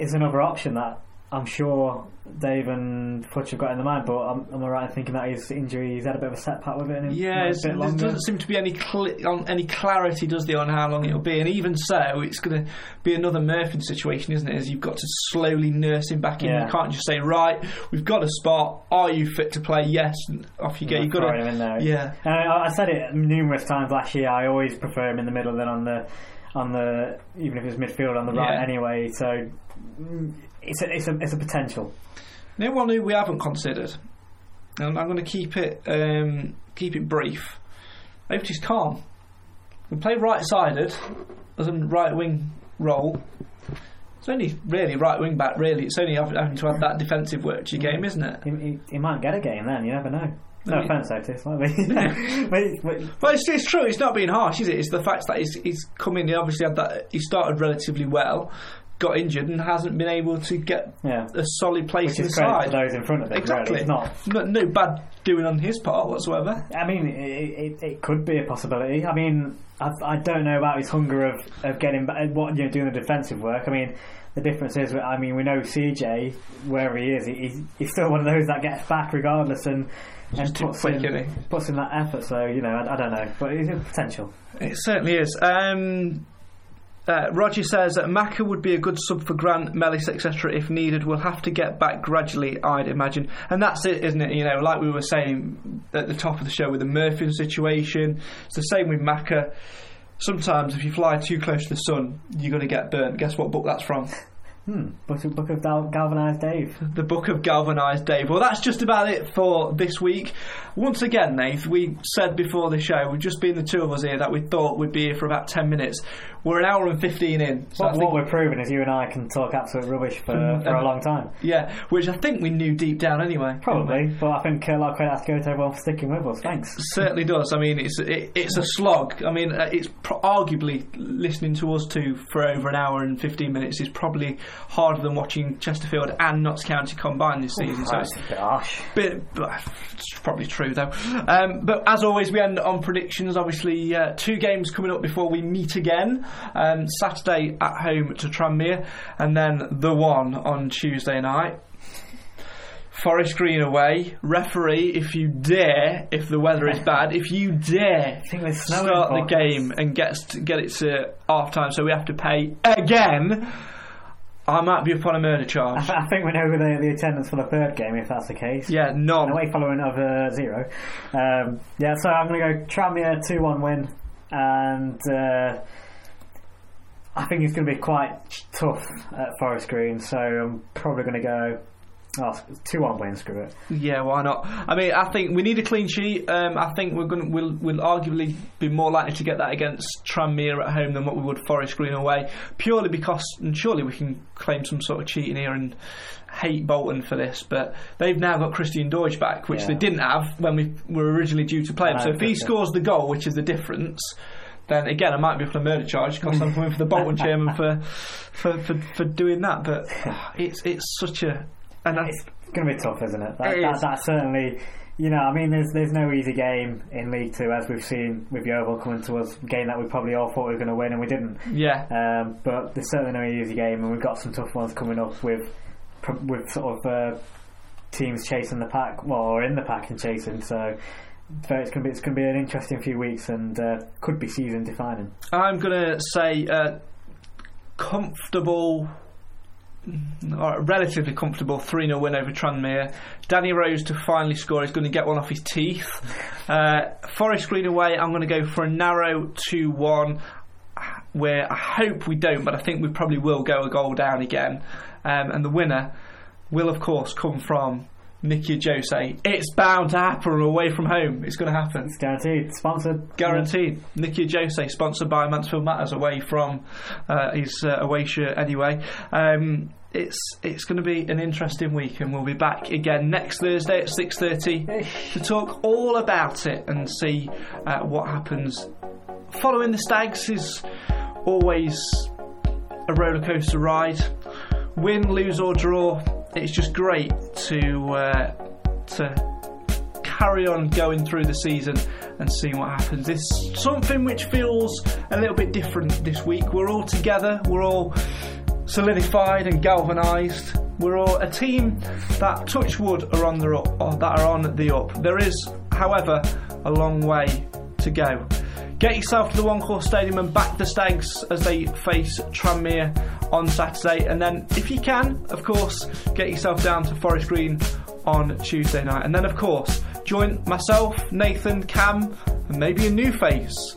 it's another option that I'm sure Dave and Futch have got in the mind. But am, am I right in thinking that his injury, he's had a bit of a setback with it? And Yeah, a bit there doesn't seem to be any cl- on any clarity, does there, on how long it'll be? And even so, it's going to be another Murphy situation, isn't it? As you've got to slowly nurse him back in. Yeah. You can't just say, right, we've got a spot. Are you fit to play? Yes, and off you go. Yeah, You've got to, him in there. yeah. And I, I said it numerous times last year. I always prefer him in the middle than on the on the even if it's midfield on the right Yeah. anyway. So it's a, it's a it's a potential. Know one who we haven't considered, and I'm going to keep it um, keep it brief. Otis Khan. We play right-sided as a right wing role. It's only really right wing back. Really, it's only having to have that defensive work to your game, isn't it? He, he, he might get a game then. You never know. No I mean- offence, Otis. Like, but, but, But it's, it's true. It's not being harsh, is it? It's the fact that he's, he's come in. He obviously had that. He started relatively well, got injured, and hasn't been able to get yeah. a solid place Which in the side. to those in front of him. Exactly. Really. It's not. No, no bad doing on his part whatsoever. I mean, it, it, it could be a possibility. I mean, I, I don't know about his hunger of, of getting back, what you know, doing the defensive work. I mean, the difference is, I mean, we know CJ wherever he is, he, he's, he's still one of those that gets back regardless and and puts quick, in, puts in that effort. So you know, I, I don't know, but it's a potential. It certainly is. Um, uh, Roger says that Maka would be a good sub for Grant, Mellis, etc. if needed. We'll have to get back gradually, I'd imagine. And that's it, isn't it? You know, like we were saying at the top of the show with the Murphy situation, it's the same with Maka. Sometimes if you fly too close to the sun, you're going to get burnt. Guess what book that's from? Hmm. Book, of- book of Gal- Galvanised Dave. The Book of Galvanised Dave. Well, that's just about it for this week. Once again, Nath, we said before the show, we've just been the two of us here that we thought we'd be here for about 10 minutes. We're an hour and 15 in. So What, what we're proving is you and I can talk absolute rubbish for, for a long time. Yeah, which I think we knew deep down anyway. Probably, but I think a lot of credit has to go to everyone for sticking with us. Thanks. Certainly does. I mean, it's it, it's a slog. I mean, uh, it's pro- arguably listening to us two for over an hour and fifteen minutes is probably harder than watching Chesterfield and Notts County combined this season. so That's it's a bit it's probably true though. Um, but as always, we end on predictions. Obviously, uh, two games coming up before we meet again. Um, Saturday at home to Tranmere, and then the one on Tuesday night. Forest Green away. Referee, if you dare, if the weather is bad, if you dare start the game and get get it to half time, so we have to pay again. I might be upon a murder charge. I think we know the, the attendance for the third game, if that's the case. Yeah, none. Away following of uh, zero. Um, yeah, so I'm going to go Tranmere 2 1 win. And uh, I think it's going to be quite tough at Forest Green, so I'm probably going to go Oh, two on win, screw it. Yeah, why not? I mean, I think we need a clean sheet. Um, I think we're going we'll, we'll arguably be more likely to get that against Tranmere at home than what we would Forest Green away, purely because, and surely we can claim some sort of cheating here and hate Bolton for this, but they've now got Christian Doidge back, which yeah. they didn't have when we were originally due to play him. So if he scores the goal, which is the difference, then again, I might be up for a murder charge because I'm coming for the Bolton chairman for, for, for, for doing that. But it's it's such a and it's going to be tough, isn't it? That, it that, is. that certainly you know, I mean, there's there's no easy game in League Two as we've seen with Yeovil coming to us, game that we probably all thought we were going to win and we didn't. Yeah. Um, but there's certainly no easy game, and we've got some tough ones coming up with with sort of uh, teams chasing the pack, well, or in the pack and chasing. So. It's going to be it's going to be an interesting few weeks and uh, could be season defining. I'm going to say uh, comfortable relatively comfortable 3 0 win over Tranmere. Danny Rose to finally score. He's going to get one off his teeth. Uh, Forest Green away, I'm going to go for a narrow 2 1 where I hope we don't, but I think we probably will go a goal down again. Um, and the winner will, of course, come from Nicky Ajose. It's bound to happen away from home. It's going to happen. It's guaranteed. Sponsored. Guaranteed. Nicky Ajose, sponsored by Mansfield Matters, away from uh, his uh, away shirt anyway. Um, it's it's going to be an interesting week, and we'll be back again next Thursday at six thirty to talk all about it and see uh, what happens. Following the Stags is always a roller coaster ride. Win, lose, or draw it's just great to uh, to carry on going through the season and seeing what happens. It's something which feels a little bit different this week. We're all together. We're all solidified and galvanised. We're all a team that Touchwood are on the up, that are on the up. There is, however, a long way to go. Get yourself to the One Call Stadium and back the Stags as they face Tranmere on Saturday. And then, if you can, of course, get yourself down to Forest Green on Tuesday night. And then, of course, join myself, Nathan, Cam, and maybe a new face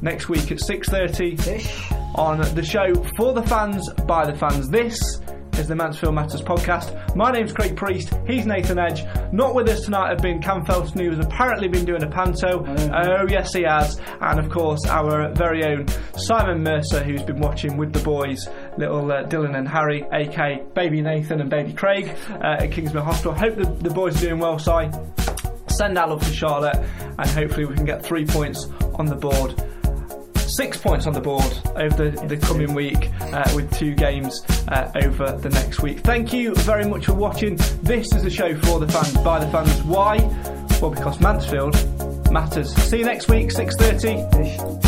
next week at 6.30 on the show for the fans, by the fans. This is the Mansfield Matters podcast. My name's Craig Priest. He's Nathan Edge. Not with us tonight have been Cam Felton, who has apparently been doing a panto. Mm-hmm. Oh, yes, he has. And of course, our very own Simon Mercer, who's been watching with the boys, little uh, Dylan and Harry, aka Baby Nathan and Baby Craig, uh, at King's Mill Hospital. Hope the, the boys are doing well, Si. Send our love to Charlotte, and hopefully we can get three points on the board six points on the board over the, the coming week uh, with two games uh, over the next week. Thank you very much for watching. This is a show for the fans, by the fans. Why? Well, because Mansfield matters. See you next week, 6.30.